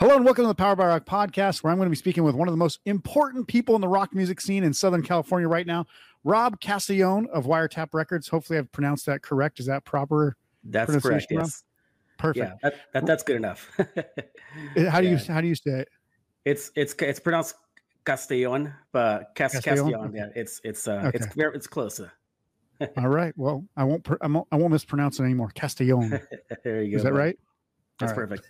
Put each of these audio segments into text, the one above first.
Hello and welcome to the Powered by Rock podcast, where I'm going to be speaking with one of the most important people in the rock music scene in Southern California right now, Rob Castiglione of Wiretap Records. Hopefully, I've pronounced that correct. Is that proper? That's correct. Yes. Perfect. Yeah, that, that, that's good enough. how do you how do you say it? It's it's it's pronounced Castellon, but Cas- Castellon. Castellon yeah, it's it's uh okay. it's it's closer. All right. Well, I won't I won't, I won't mispronounce it anymore. Castellon. there you go. Is that right? That's perfect.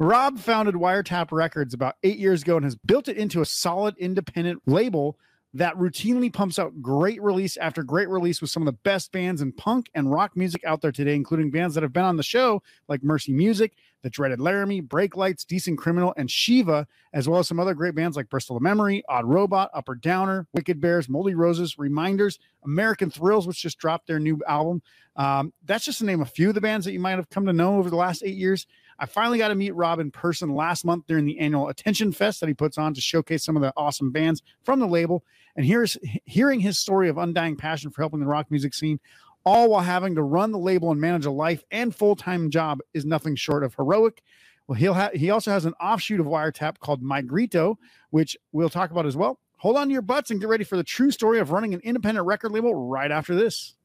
Rob founded Wiretap Records about eight years ago and has built it into a solid independent label that routinely pumps out great release after great release with some of the best bands in punk and rock music out there today, including bands that have been on the show like Mercy Music, The Dreaded Laramie, Breaklights, Decent Criminal, and SHIIVA, as well as some other great bands like Bristol to Memory, Odd Robot, Upper Downer, Wicked Bears, Moldy Roses, Reminders, American Thrills, which just dropped their new album. Um, that's just to name a few of the bands that you might have come to know over the last eight years. I finally got to meet Rob in person last month during the annual Attention Fest that he puts on to showcase some of the awesome bands from the label. And here's hearing his story of undying passion for helping the rock music scene, all while having to run the label and manage a life and full time job, is nothing short of heroic. Well, he'll ha- he also has an offshoot of Wiretap called My Grito, which we'll talk about as well. Hold on to your butts and get ready for the true story of running an independent record label right after this.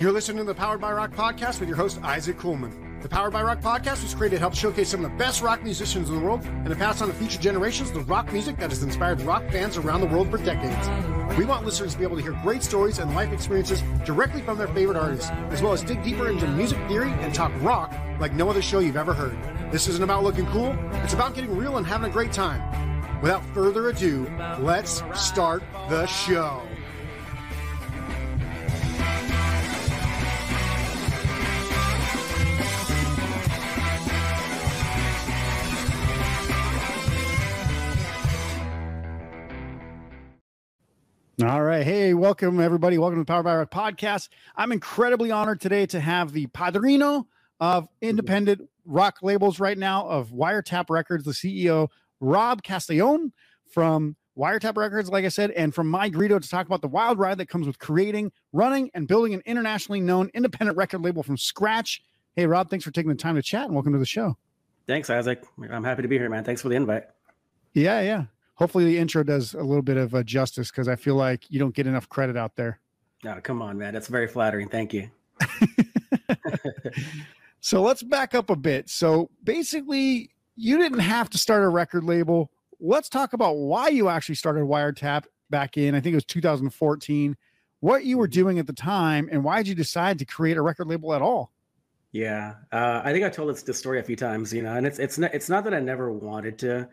You're listening to the Powered by Rock podcast with your host, Isaac Coolman. The Powered by Rock podcast was created to help showcase some of the best rock musicians in the world and to pass on to future generations the rock music that has inspired rock fans around the world for decades. We want listeners to be able to hear great stories and life experiences directly from their favorite artists, as well as dig deeper into music theory and talk rock like no other show you've ever heard. This isn't about looking cool, it's about getting real and having a great time. Without further ado, let's start the show. All right. Hey, welcome everybody. Welcome to the Powered by Rock podcast. I'm incredibly honored today to have the padrino of independent rock labels right now of Wiretap Records, the CEO, Rob Castellon from Wiretap Records, like I said, and from My Grito to talk about the wild ride that comes with creating, running, and building an internationally known independent record label from scratch. Hey, Rob, thanks for taking the time to chat and welcome to the show. Thanks, Isaac. I'm happy to be here, man. Thanks for the invite. Yeah, yeah hopefully the intro does a little bit of uh, justice because I feel like you don't get enough credit out there. Oh, come on, man. That's very flattering. Thank you. so let's back up a bit. So basically, you didn't have to start a record label. Let's talk about why you actually started Wiretap back in, I think it was 2014, what you were mm-hmm. doing at the time, and why did you decide to create a record label at all? Yeah, uh, I think I told this story a few times, you know, and it's it's not, it's not that I never wanted to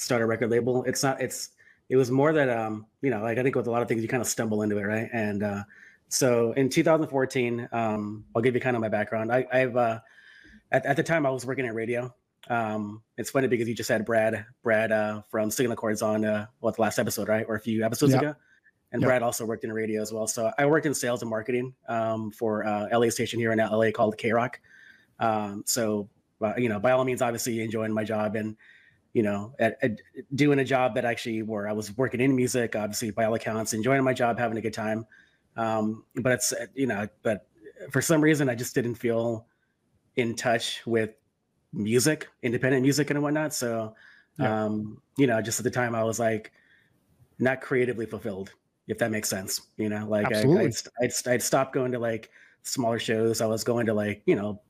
start a record label. It's not. It's it was more that um you know like I think with a lot of things you kind of stumble into it right and uh, so in 2014 um I'll give you kind of my background. I, I've uh, at, at the time I was working at radio. Um, it's funny because you just had Brad Brad uh, from Signal Chords on uh, what the last episode right or a few episodes yep. ago. And yep. Brad also worked in radio as well. So I worked in sales and marketing um, for uh, LA station here in LA called K Rock. Um, so, uh, you know, by all means, obviously enjoying my job and you know, at, at, doing a job that actually where I was working in music, obviously by all accounts, enjoying my job, having a good time. Um, but it's you know, but for some reason I just didn't feel in touch with music, independent music and whatnot. So, yeah. um, you know, just at the time I was like not creatively fulfilled, if that makes sense. You know, like I, I'd, I'd, I'd stopped going to like smaller shows. I was going to like you know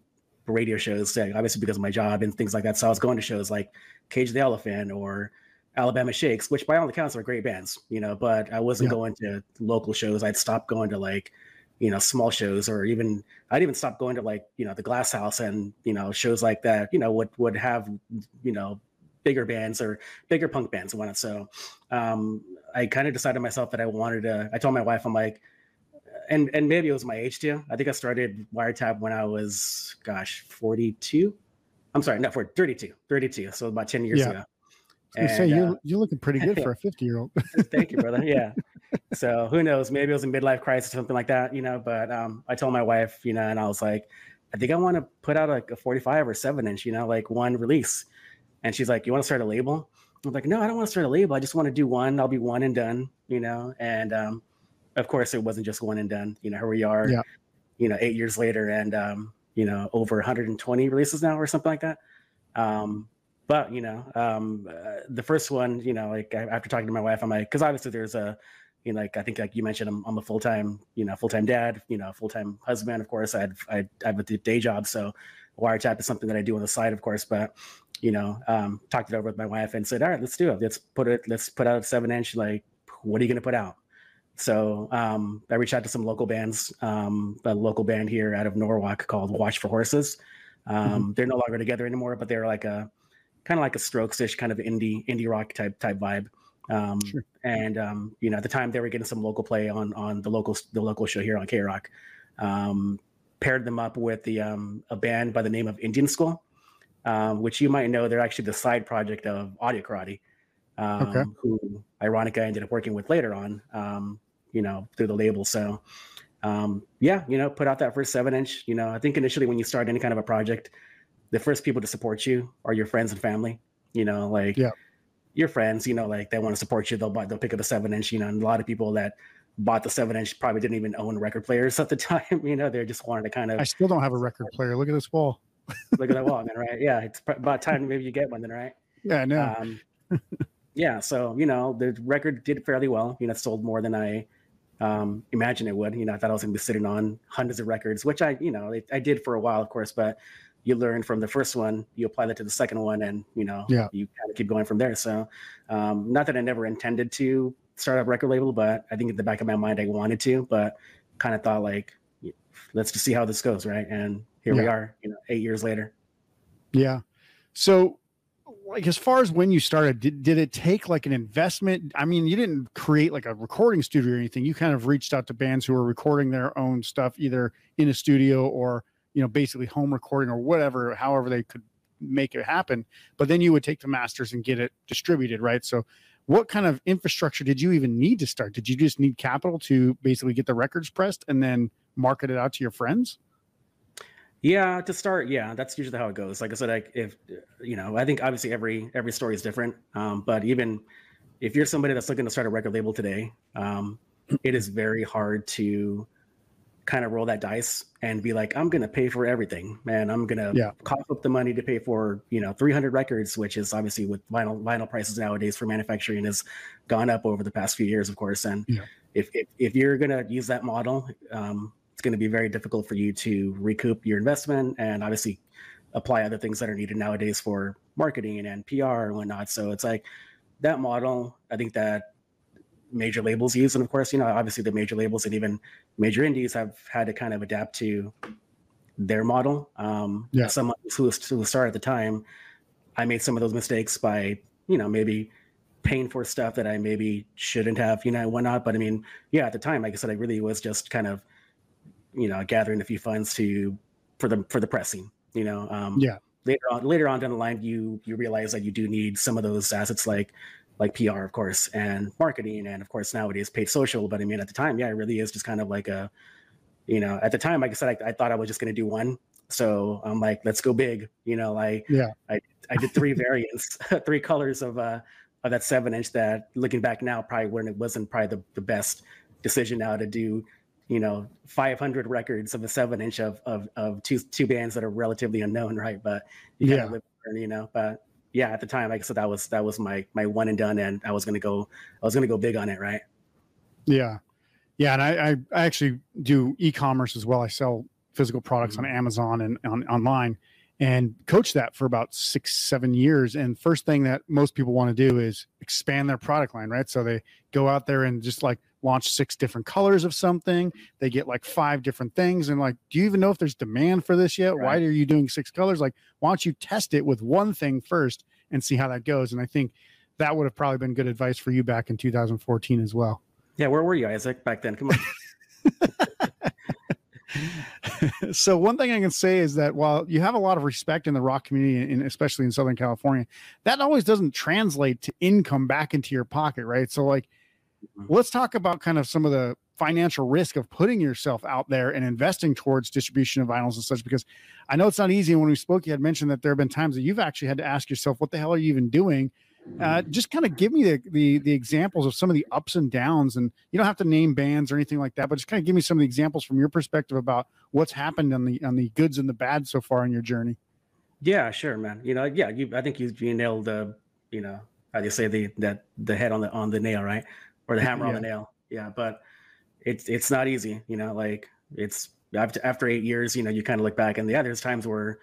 radio shows, obviously because of my job and things like that. So I was going to shows like Cage the Elephant or Alabama Shakes, which by all accounts are great bands, you know, but I wasn't yeah. going to local shows. I'd stop going to like, you know, small shows or even I'd even stop going to like, you know, the Glass House and, you know, shows like that, you know, would would have, you know, bigger bands or bigger punk bands and whatnot. So um I kind of decided myself that I wanted to I told my wife, I'm like, and and maybe it was my age too. I think I started Wiretap when I was, gosh, 42. I'm sorry, not for 32, 32. So about 10 years yeah. ago. And, say you're uh, you're looking pretty good for a 50 year old. thank you, brother. Yeah. so who knows? Maybe it was a midlife crisis or something like that, you know. But um, I told my wife, you know, and I was like, I think I want to put out like a 45 or seven inch, you know, like one release. And she's like, You want to start a label? I'm like, No, I don't want to start a label. I just want to do one. I'll be one and done, you know. And um, of course, it wasn't just one and done. You know, here we are, yeah. you know, eight years later, and um, you know, over 120 releases now or something like that. Um, but you know, um, uh, the first one, you know, like after talking to my wife, I'm like, because obviously there's a, you know, like I think like you mentioned, I'm, I'm a full time, you know, full time dad, you know, full time husband. Of course, I I, I have a day job, so wiretap is something that I do on the side, of course. But you know, um, talked it over with my wife and said, all right, let's do it. Let's put it. Let's put out a seven inch. Like, what are you going to put out? So um, I reached out to some local bands, um, a local band here out of Norwalk called Watch for Horses. Um, mm-hmm. They're no longer together anymore, but they're like a kind of like a Strokes-ish kind of indie indie rock type type vibe. Um, sure. And um, you know, at the time they were getting some local play on on the local the local show here on K Rock. Um, paired them up with the um, a band by the name of Indian School, um, which you might know. They're actually the side project of Audio Karate, um, okay. who ironically I ended up working with later on. Um, you know, through the label. So, um, yeah, you know, put out that first seven inch. You know, I think initially when you start any kind of a project, the first people to support you are your friends and family. You know, like yeah. your friends. You know, like they want to support you. They'll buy. They'll pick up a seven inch. You know, and a lot of people that bought the seven inch probably didn't even own record players at the time. You know, they just wanted to kind of. I still don't have a record player. Look at this wall. look at that wall, man. Right? Yeah, it's about time maybe you get one then, right? Yeah, I know. Um, yeah, so you know the record did fairly well. You know, sold more than I um, imagine it would. You know, I thought I was going to be sitting on hundreds of records, which I, you know, I, I, did for a while, of course. But you learn from the first one, you apply that to the second one, and you know, yeah. you kind of keep going from there. So, um, not that I never intended to start a record label, but I think in the back of my mind I wanted to, but kind of thought like, let's just see how this goes, right? And here yeah. we are, you know, eight years later. Yeah. So like as far as when you started did, did it take like an investment? I mean you didn't create like a recording studio or anything. You kind of reached out to bands who were recording their own stuff either in a studio or you know basically home recording or whatever however they could make it happen. But then you would take the masters and get it distributed right? So what kind of infrastructure did you even need to start? Did you just need capital to basically get the records pressed and then market it out to your friends yeah, to start, yeah, that's usually how it goes. Like I said, like if you know, I think obviously every every story is different. Um, but even if you're somebody that's looking to start a record label today, um, it is very hard to kind of roll that dice and be like, I'm gonna pay for everything, man. I'm gonna yeah. cough up the money to pay for you know 300 records, which is obviously with vinyl vinyl prices nowadays for manufacturing has gone up over the past few years, of course. And yeah. if, if if you're gonna use that model, um, it's going to be very difficult for you to recoup your investment and obviously apply other things that are needed nowadays for marketing and PR and whatnot. So it's like that model, I think that major labels use. And of course, you know, obviously the major labels and even major indies have had to kind of adapt to their model. Um, yeah. Someone who was, who was started at the time, I made some of those mistakes by, you know, maybe paying for stuff that I maybe shouldn't have, you know, and whatnot. But I mean, yeah, at the time, like I said, I really was just kind of you know gathering a few funds to for the for the pressing you know um yeah. later on later on down the line you you realize that you do need some of those assets like like pr of course and marketing and of course nowadays paid social. But i mean at the time yeah it really is just kind of like a you know at the time like i said i, I thought i was just going to do one. So i'm like let's go big you know like yeah. I i did three variants three colors of uh of that seven inch that looking back now probably when it wasn't probably the, the best decision now to do you know 500 records of a seven inch of, of of two two bands that are relatively unknown right? But you yeah. live, you know? But yeah at the time like i said that was that was my my one and done and i was gonna go i was gonna go big on it right? Yeah. Yeah and i i, actually do e-commerce as well. I sell physical products mm-hmm. on amazon and on online and coach that for about six seven years. And first thing that most people want to do is expand their product line right? So they go out there and just like launch six different colors of something. They get like five different things. And like, do you even know if there's demand for this yet? Right. Why are you doing six colors? Like, why don't you test it with one thing first and see how that goes? And I think that would have probably been good advice for you back in 2014 as well. Yeah. Where were you, Isaac, back then? Come on. so one thing I can say is that while you have a lot of respect in the rock community, and especially in Southern California, that always doesn't translate to income back into your pocket, right? So like. Let's talk about kind of some of the financial risk of putting yourself out there and investing towards distribution of vinyls and such because I know it's not easy. And when we spoke, you had mentioned that there have been times that you've actually had to ask yourself, what the hell are you even doing? Uh, mm-hmm. just kind of give me the, the the examples of some of the ups and downs and you don't have to name bands or anything like that but just kind of give me some of the examples from your perspective about what's happened on the on the goods and the bad so far in your journey Yeah, sure, man. You know, yeah, you. I think you you nailed the, you know, how do you say the that the head on the on the nail, right, or the hammer yeah. on the nail. Yeah, but it's it's not easy. You know, like it's after eight years, you know, you kind of look back and yeah, there's times where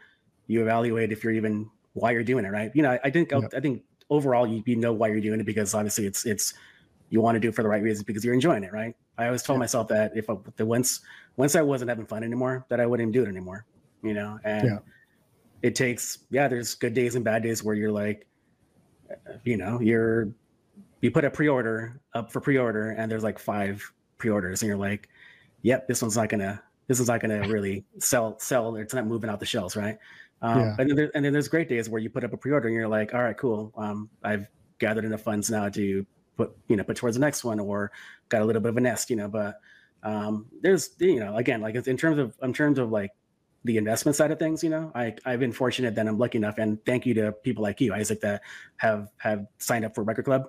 you evaluate if you're even why you're doing it, right? You know, I, I think yep. I think overall you, you know why you're doing it because obviously it's it's you want to do it for the right reasons because you're enjoying it, right? I always told myself that if I, the once once I wasn't having fun anymore, that I wouldn't do it anymore, you know. And yeah. it takes yeah, there's good days and bad days where you're like, you know, you're you put a pre-order up for pre-order and there's like five pre-orders and you're like, yep, this one's not gonna this is not gonna really sell sell. It's not moving out the shelves, right? Um, yeah. and, then there, and then there's great days where you put up a pre-order and you're like, all right, cool. Um, I've gathered enough funds now to put you know put towards the next one or got a little bit of a nest, you know. But um, there's you know again like in terms of in terms of like the investment side of things, you know, I I've been fortunate that I'm lucky enough, and thank you to people like you, Isaac, that have have signed up for Record Club.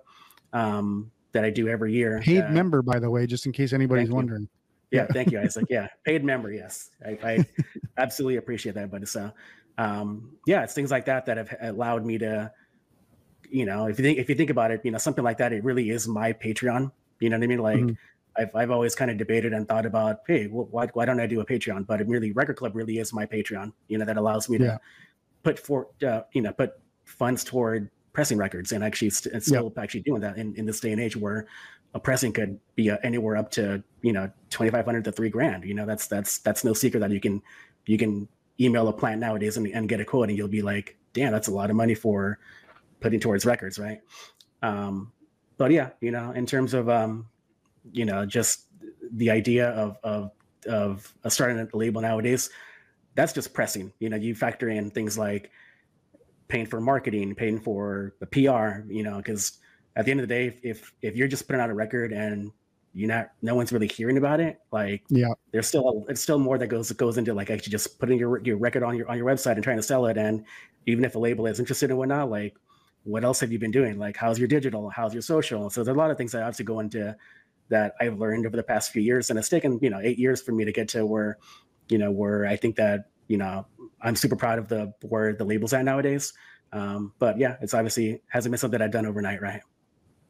Um, that I do every year. Paid uh, member, by the way, just in case anybody's wondering. Yeah, thank you, Isaac. Yeah, paid member. Yes, I, I absolutely appreciate that. But so, um, yeah, it's things like that that have allowed me to, you know, if you think if you think about it, you know, something like that, it really is my Patreon. You know what I mean? Like, mm-hmm. I've I've always kind of debated and thought about, hey, why why don't I do a Patreon? But it really, Record Club really is my Patreon. You know, that allows me to yeah. put for, uh, you know, put funds toward pressing records and actually st- and still yep. actually doing that in, in this day and age where a pressing could be uh, anywhere up to you know 2500 to 3 grand you know that's that's that's no secret that you can you can email a plant nowadays and, and get a quote and you'll be like damn that's a lot of money for putting towards records right um but yeah you know in terms of um you know just the idea of of of starting a label nowadays that's just pressing you know you factor in things like paying for marketing paying for the pr you know because at the end of the day, if if you're just putting out a record and you're not no one's really hearing about it, like yeah, there's still it's still more that goes goes into like actually just putting your your record on your on your website and trying to sell it. And even if a label is interested in whatnot, like what else have you been doing? Like how's your digital? How's your social? So there's a lot of things that obviously go into that I've learned over the past few years, and it's taken you know eight years for me to get to where you know where I think that you know I'm super proud of the where the label's at nowadays. Um, but yeah, it's obviously hasn't been something that I've done overnight, right?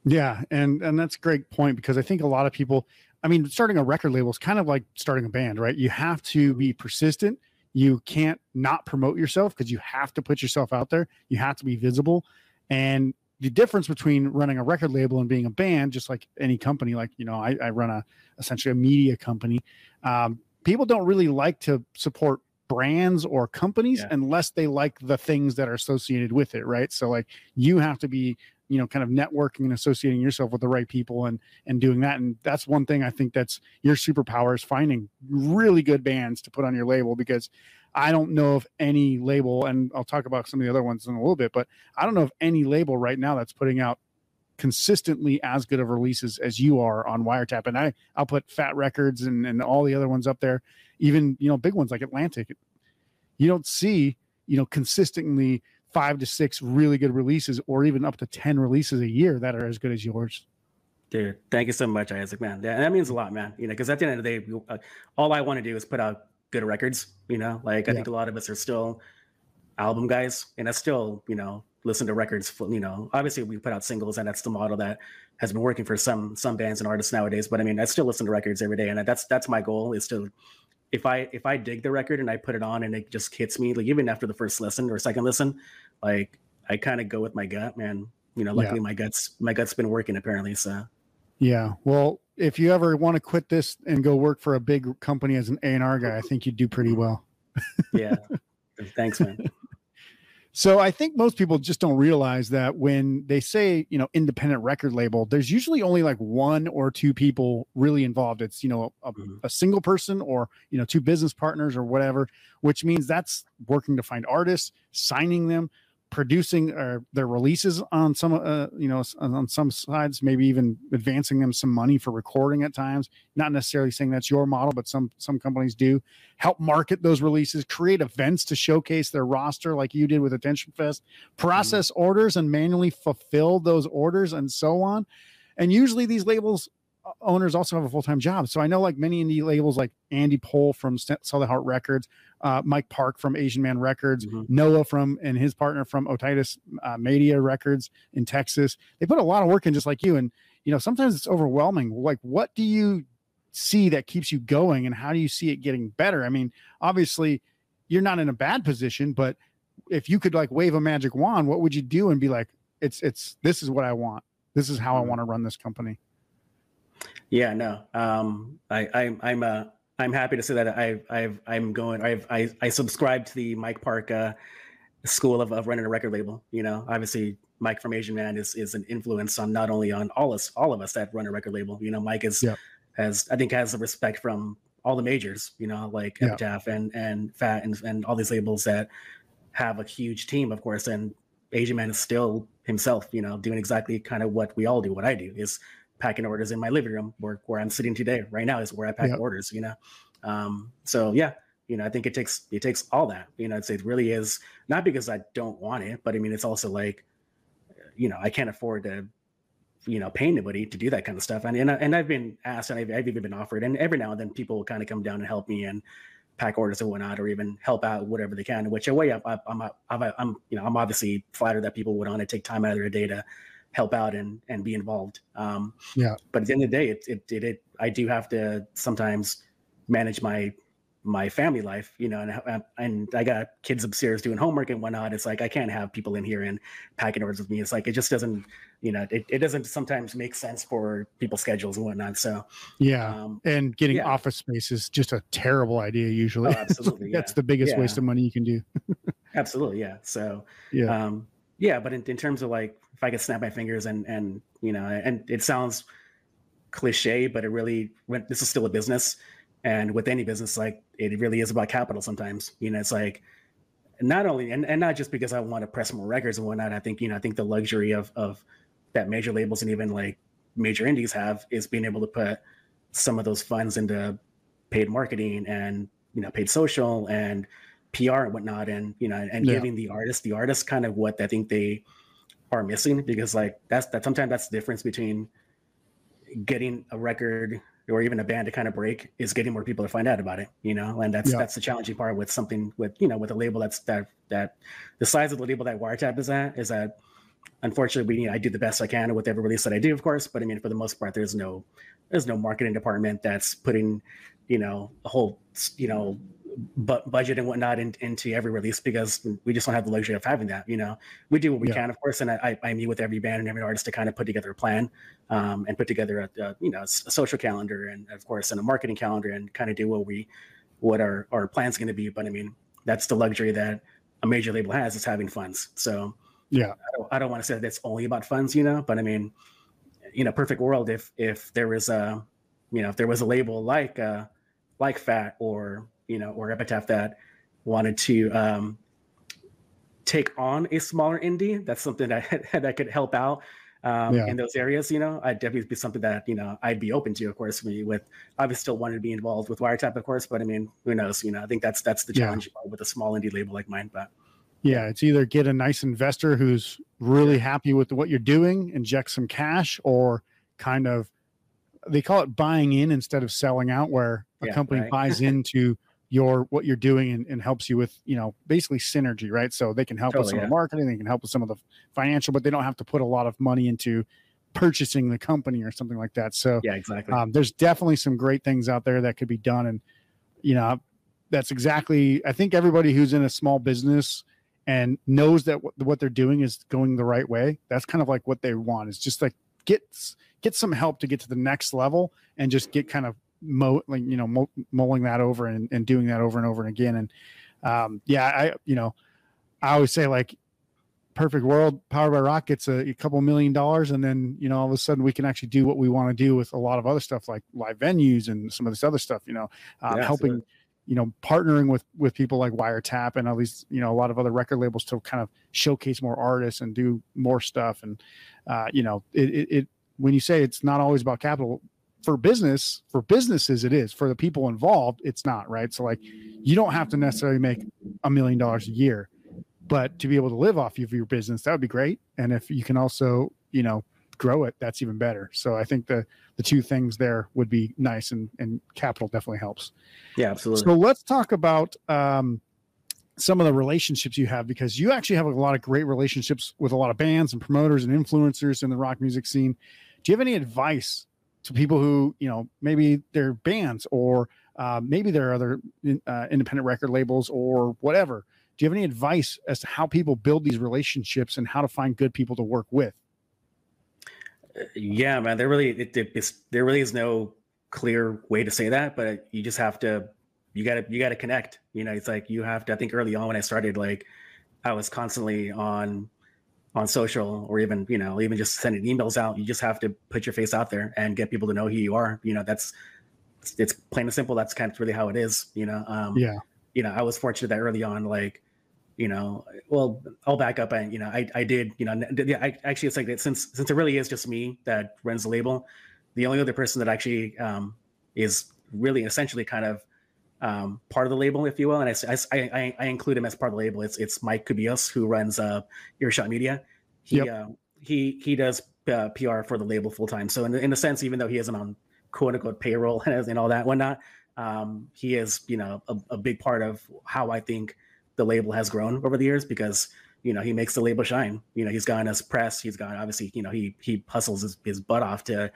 Yeah, and and that's a great point because I think a lot of people, I mean, starting a record label is kind of like starting a band, right? You have to be persistent. You can't not promote yourself because you have to put yourself out there. You have to be visible. And the difference between running a record label and being a band, just like any company, like you know, I, I run a essentially a media company. Um, people don't really like to support brands or companies yeah. unless they like the things that are associated with it, right? So like you have to be you know kind of networking and associating yourself with the right people and and doing that and that's one thing i think that's your superpower is finding really good bands to put on your label because i don't know of any label and i'll talk about some of the other ones in a little bit but i don't know of any label right now that's putting out consistently as good of releases as you are on wiretap and i i'll put fat records and and all the other ones up there even you know big ones like atlantic you don't see you know consistently five to six really good releases or even up to 10 releases a year that are as good as yours. Dude, thank you so much, Isaac, man. That, that means a lot, man. You know, because at the end of the day, uh, all I want to do is put out good records, you know, like I yeah. think a lot of us are still album guys and I still, you know, listen to records, for, you know, obviously we put out singles and that's the model that has been working for some, some bands and artists nowadays. But I mean, I still listen to records every day and that's, that's my goal is to if I if I dig the record and I put it on and it just hits me, like even after the first listen or second listen, like I kind of go with my gut, man. You know, luckily yeah. my guts my gut's been working apparently. So yeah. Well, if you ever want to quit this and go work for a big company as an A and R guy, I think you'd do pretty well. yeah. Thanks, man. So I think most people just don't realize that when they say, you know, independent record label, there's usually only like one or two people really involved. It's, you know, a, mm-hmm. a, single person or, you know, two business partners or whatever, which means that's working to find artists, signing them, producing or their releases on some uh, you know on some sides maybe even advancing them some money for recording at times. Not necessarily saying that's your model but some some companies do. Help market those releases create events to showcase their roster like you did with attention fest process mm-hmm. orders and manually fulfill those orders and so on. And usually these labels owners also have a full time job. So I know like many indie labels like Andy Pohl from Sell the Heart Records, uh, Mike Park from Asian Man Records, mm-hmm. Noah from and his partner from Otitis uh, Media Records in Texas. They put a lot of work in, just like you. And you know sometimes it's overwhelming. Like, what do you see that keeps you going, and how do you see it getting better? I mean, obviously, you're not in a bad position, but if you could like wave a magic wand, what would you do and be like, it's it's this is what I want. This is how I mm-hmm. want to run this company. Yeah, no. Um, I, I I'm uh I'm happy to say that I I've I'm going I've I I subscribe to the Mike Park uh, school of, of running a record label. You know, obviously Mike from Asian Man is is an influence on not only on all us all of us that run a record label. You know, Mike is yeah. has I think has the respect from all the majors. You know, like yeah. Epitaph and and Fat and and all these labels that have a huge team, of course, and Asian Man is still himself, you know, doing exactly kind of what we all do. What I do is packing orders in my living room where, where I'm sitting today right now is where I pack yep. orders, you know? Um, so yeah, you know, I think it takes, it takes all that, you know, it's, it really is not because I don't want it, but I mean, it's also like, you know, I can't afford to, you know, pay anybody to do that kind of stuff. And, and, I, and I've been asked and I've, I've even been offered and every now and then people will kind of come down and help me and, pack orders and whatnot, or even help out whatever they can. Which way I, I, I'm, I'm, I'm, you know, I'm obviously flattered that people would want to take time out of their day to help out and and be involved. Um, yeah. But at the end of the day, it, it, it, it I do have to sometimes manage my my family life, you know, and and I got kids upstairs doing homework and whatnot. It's like I can't have people in here and packing orders with me. It's like it just doesn't, you know, it, it doesn't sometimes make sense for people's schedules and whatnot. So yeah, um, and getting yeah. office space is just a terrible idea usually. Oh, absolutely, that's yeah. the biggest yeah. waste of money you can do. absolutely, yeah. So yeah, um, yeah. But in, in terms of like, if I could snap my fingers and and you know, and it sounds cliche, but it really this is still a business and with any business, like it really is about capital sometimes. You know, it's like not only and, and not just because I want to press more records and whatnot. I think, you know, I think the luxury of of that major labels and even like major indies have is being able to put some of those funds into paid marketing and you know paid social and PR and whatnot and you know and yeah. giving the artist the artist kind of what I think they are missing because like that's that sometimes that's the difference between getting a record or even a band to kind of break is getting more people to find out about it you know and that's yeah. that's the challenging part with something with you know with a label that's that that the size of the label that wiretap is at is that unfortunately we you know, i do the best i can with every release that i do of course but i mean for the most part there's no there's no marketing department that's putting you know a whole you know but budget and whatnot in, into every release because we just don't have the luxury of having that. You know, we do what we yeah. can, of course, and I, I meet with every band and every artist to kind of put together a plan um, and put together a, a you know a social calendar and of course and a marketing calendar and kind of do what we what our our plan's going to be. But I mean, that's the luxury that a major label has is having funds. So yeah, I don't, I don't want to say that's only about funds, you know, but I mean, you know, perfect world if if there was a you know if there was a label like uh like Fat or you know, or Epitaph that wanted to um, take on a smaller indie, that's something that that could help out um, yeah. in those areas. You know, I'd definitely be something that you know I'd be open to. Of course, me with I still wanted to be involved with Wiretap, of course, but I mean, who knows? You know, I think that's that's the challenge yeah. with a small indie label like mine. But yeah, it's either get a nice investor who's really yeah. happy with what you're doing, inject some cash, or kind of they call it buying in instead of selling out, where a company right. buys into your what you're doing and, and, helps you with you know basically synergy right? So they can help totally, with some yeah. of the marketing they can help with some of the financial but they don't have to put a lot of money into purchasing the company or something like that. So yeah exactly. um, there's definitely some great things out there that could be done and you know that's exactly i think everybody who's in a small business and knows that w- what they're doing is going the right way that's kind of like what they want. Is just like get get some help to get to the next level and just get kind of mo like you know mo- mulling that over and, and doing that over and over and again and um yeah i you know i always say like perfect world powered by rock gets a, a, couple million dollars and then you know all of a sudden we can actually do what we want to do with a lot of other stuff like live venues and some of this other stuff you know um, yeah, helping absolutely. you know partnering with with people like wiretap and at least you know a lot of other record labels to kind of showcase more artists and do more stuff and uh, you know it, it, it when you say it's not always about capital for business for businesses it is for the people involved it's not right so like you don't have to necessarily make a million dollars a year but to be able to live off of your business that would be great and if you can also you know grow it, that's even better. So I think the the two things there would be nice, and and capital definitely helps. Yeah, absolutely. So let's talk about um, some of the relationships you have because you actually have a lot of great relationships with a lot of bands and promoters and influencers in the rock music scene. Do you have any advice to people who you know maybe they're bands or uh, maybe there are other uh, independent record labels or whatever? Do you have any advice as to how people build these relationships and how to find good people to work with? yeah man there really it, it, there really is no clear way to say that but you just have to you gotta you gotta connect you know it's like you have to i think early on when i started like i was constantly on on social or even you know even just sending emails out. You just have to put your face out there and get people to know who you are. You know that's it's, plain and simple. That's kind of really how it is you know um yeah. you know i was fortunate that early on like you know, well, I'll back up and you know, I, I did, you know, yeah I actually it's like that since since it really is just me that runs the label, the only other person that actually um, is really essentially kind of um, part of the label, if you will, and I, I, I include him as part of the label. It's it's Mike Cubillos who runs uh, Earshot Media. He yep. uh, he he does uh, PR for the label full time. So in in a sense, even though he isn't on quote unquote payroll and, all that whatnot, um, he is you know a, a big part of how I think the label has grown over the years because you know he makes the label shine. You know he's gone as press. He's gone obviously. You know he he hustles his, his butt off to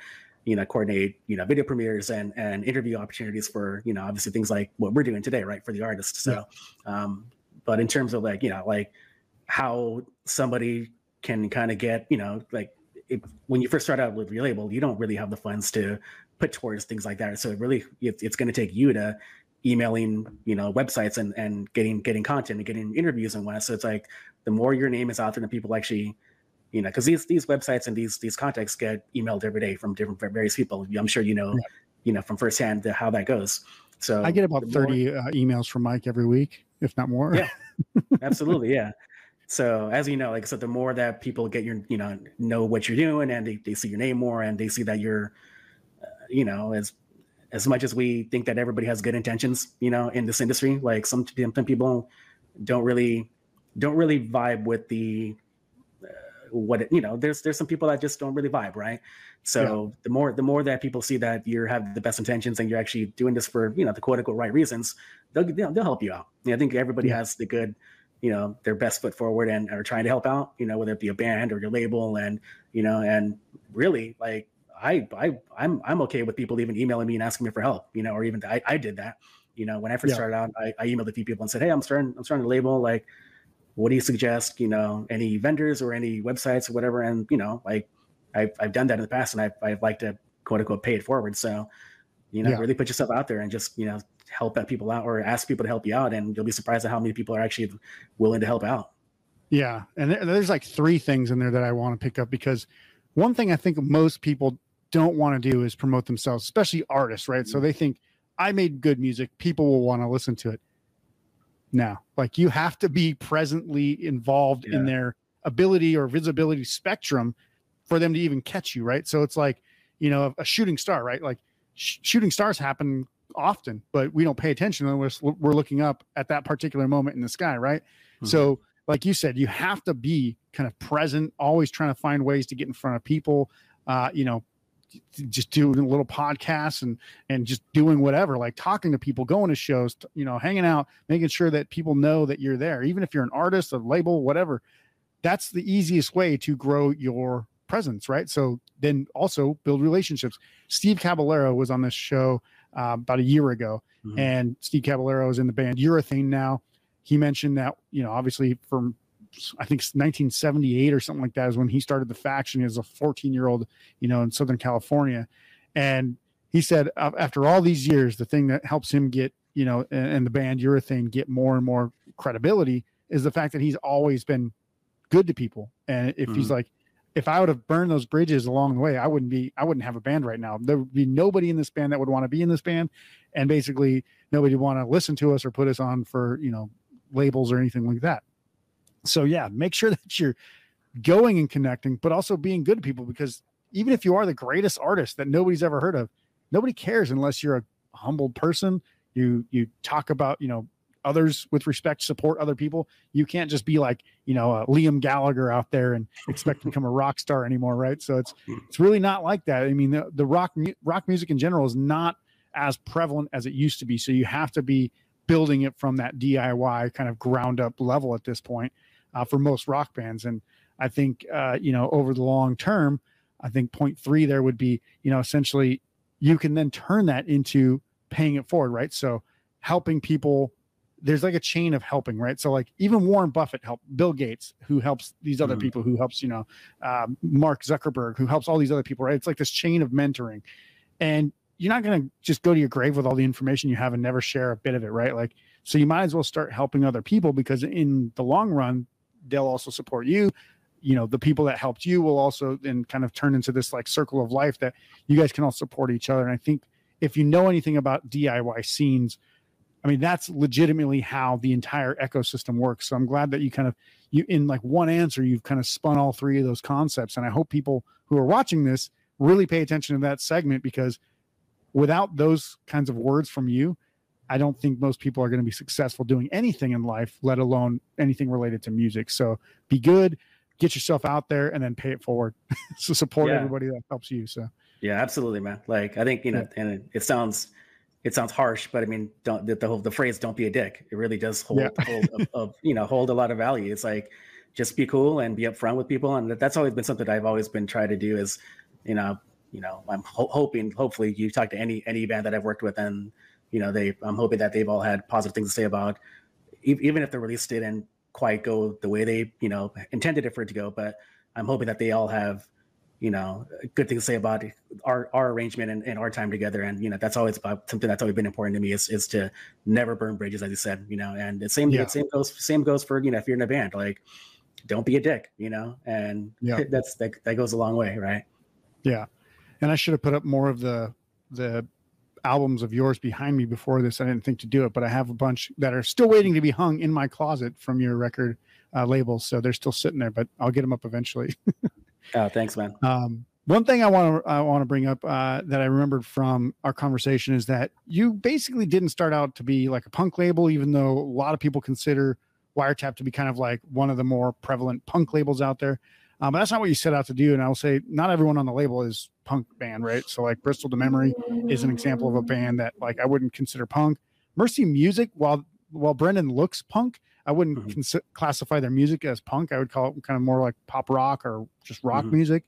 you know coordinate you know video premieres and and interview opportunities for you know obviously things like what we're doing today right for the artists. So, yeah. um, but in terms of like you know like how somebody can kind of get you know like it, when you first start out with your label, you don't really have the funds to put towards things like that. So it really it, it's going to take you to emailing you know websites and and getting getting content and getting interviews and whatnot so it's like the more your name is out there and people actually you know because these these websites and these these contacts get emailed every day from different various people. I'm sure you know yeah. you know from firsthand how that goes. So i get about 30 more, uh, emails from mike every week if not more. Yeah. Absolutely yeah. So as you know like so the more that people get your you know know what you're doing and they, they see your name more and they see that you're uh, you know as as much as we think that everybody has good intentions, you know, in this industry, like some some people don't really don't really vibe with the what it, you know. There's there's some people that just don't really vibe, right? So yeah. the more the more that people see that you have the best intentions and you're actually doing this for you know the quote unquote right reasons, they'll they'll, they'll help you out. I think everybody yeah. has the good you know their best foot forward and are trying to help out you know whether it be a band or your label and you know and really like I I I'm I'm okay with people even emailing me and asking me for help, you know, or even I, I did that. You know, when I first yeah. started out, I, I emailed a few people and said, Hey, I'm starting I'm starting a label, like what do you suggest? You know, any vendors or any websites or whatever. And, you know, like I've I've done that in the past and I I'd like to quote unquote pay it forward. So, you know, yeah. really put yourself out there and just, you know, help people out or ask people to help you out and you'll be surprised at how many people are actually willing to help out. Yeah. And there's like three things in there that I want to pick up because one thing I think most people don't want to do is promote themselves, especially artists, right? So mm-hmm. they think I made good music, people will want to listen to it. Now, like you have to be presently involved yeah. in their ability or visibility spectrum for them to even catch you, right? So it's like, you know, a shooting star, right? Like sh- shooting stars happen often, but we don't pay attention unless we're looking up at that particular moment in the sky, right? Mm-hmm. So, like you said, you have to be kind of present, always trying to find ways to get in front of people. Uh, you know, just doing a little podcasts and and just doing whatever like talking to people going to shows you know hanging out making sure that people know that you're there. Even if you're an artist a label whatever that's the easiest way to grow your presence right? So then also build relationships. Steve caballero was on this show uh, about a year ago mm-hmm. and steve caballero is in the band. Urethane now. He mentioned that you know obviously from I think 1978 or something like that is when he started the faction as a 14 year old, you know, in Southern California. And he said after all these years, the thing that helps him get, you know, and, the band Urethane get more and more credibility is the fact that he's always been good to people. And if mm-hmm. he's like, if I would have burned those bridges along the way, I wouldn't be, I wouldn't have a band right now. There would be nobody in this band that would want to be in this band. And basically nobody would want to listen to us or put us on for, you know, labels or anything like that. So yeah, make sure that you're going and connecting, but also being good to people because even if you are the greatest artist that nobody's ever heard of, nobody cares unless you're a humble person. You you talk about, you know, others with respect, support other people. You can't just be like, you know, uh, Liam Gallagher out there and expect to become a rock star anymore, right? So it's it's really not like that. I mean, the, the rock rock music in general is not as prevalent as it used to be. So you have to be building it from that DIY kind of ground up level at this point uh, for most rock bands. And I think uh, you know over the long term, I think point three there would be you know essentially you can then turn that into paying it forward, right? So helping people. There's like a chain of helping, right? So like even Warren Buffett helped Bill Gates, who helps these other Mhm. people, who helps you know um, Mark Zuckerberg, who helps all these other people, right? It's like this chain of mentoring, and you're not going to just go to your grave with all the information you have and never share a bit of it, right? Like so you might as well start helping other people because in the long run, they'll also support you. You know, the people that helped you will also then kind of turn into this like circle of life that you guys can all support each other. And I think if you know anything about DIY scenes, I mean, that's legitimately how the entire ecosystem works. So I'm glad that you kind of you in like one answer, you've kind of spun all three of those concepts. And I hope people who are watching this really pay attention to that segment because without those kinds of words from you, I don't think most people are going to be successful doing anything in life, let alone anything related to music. So be good, get yourself out there, and then pay it forward. so support Yeah. everybody that helps you. So Yeah, absolutely, man. Like I think you know, and it, it sounds it sounds harsh, but I mean, don't the, the whole the phrase "don't be a dick." It really does hold Yeah. hold of, of you know hold a lot of value. It's like just be cool and be upfront with people, and that's always been something I've always been trying to do. Is you know, you know, I'm ho- hoping hopefully you talk to any any band that I've worked with, and you know, they I'm hoping that they've all had positive things to say about, even if the release didn't quite go the way they you know intended it for it to go, but I'm hoping that they all have you know good things to say about our our arrangement and, and our time together and you know that's always about something that's always been important to me is is to never burn bridges as you said you know and the same Yeah. the same goes same goes for you know if you're in a band like don't be a dick you know and Yeah. that's that, that goes a long way right Yeah. And I should have put up more of the the albums of yours behind me before this. I didn't think to do it, but I have a bunch that are still waiting to be hung in my closet from your record uh, labels. So they're still sitting there, but I'll get them up eventually. oh thanks man Um, one thing I want to I want to bring up uh, that I remembered from our conversation is that you basically didn't start out to be like a punk label, even though a lot of people consider Wiretap to be kind of like one of the more prevalent punk labels out there. Um, but that's not what you set out to do. And I will say, not everyone on the label is punk band, right? So like Bristol to Memory is an example of a band that like I wouldn't consider punk. Mercy Music, while while Brendan looks punk, I wouldn't Mhm. consi- classify their music as punk. I would call it kind of more like pop rock or just rock Mhm. music.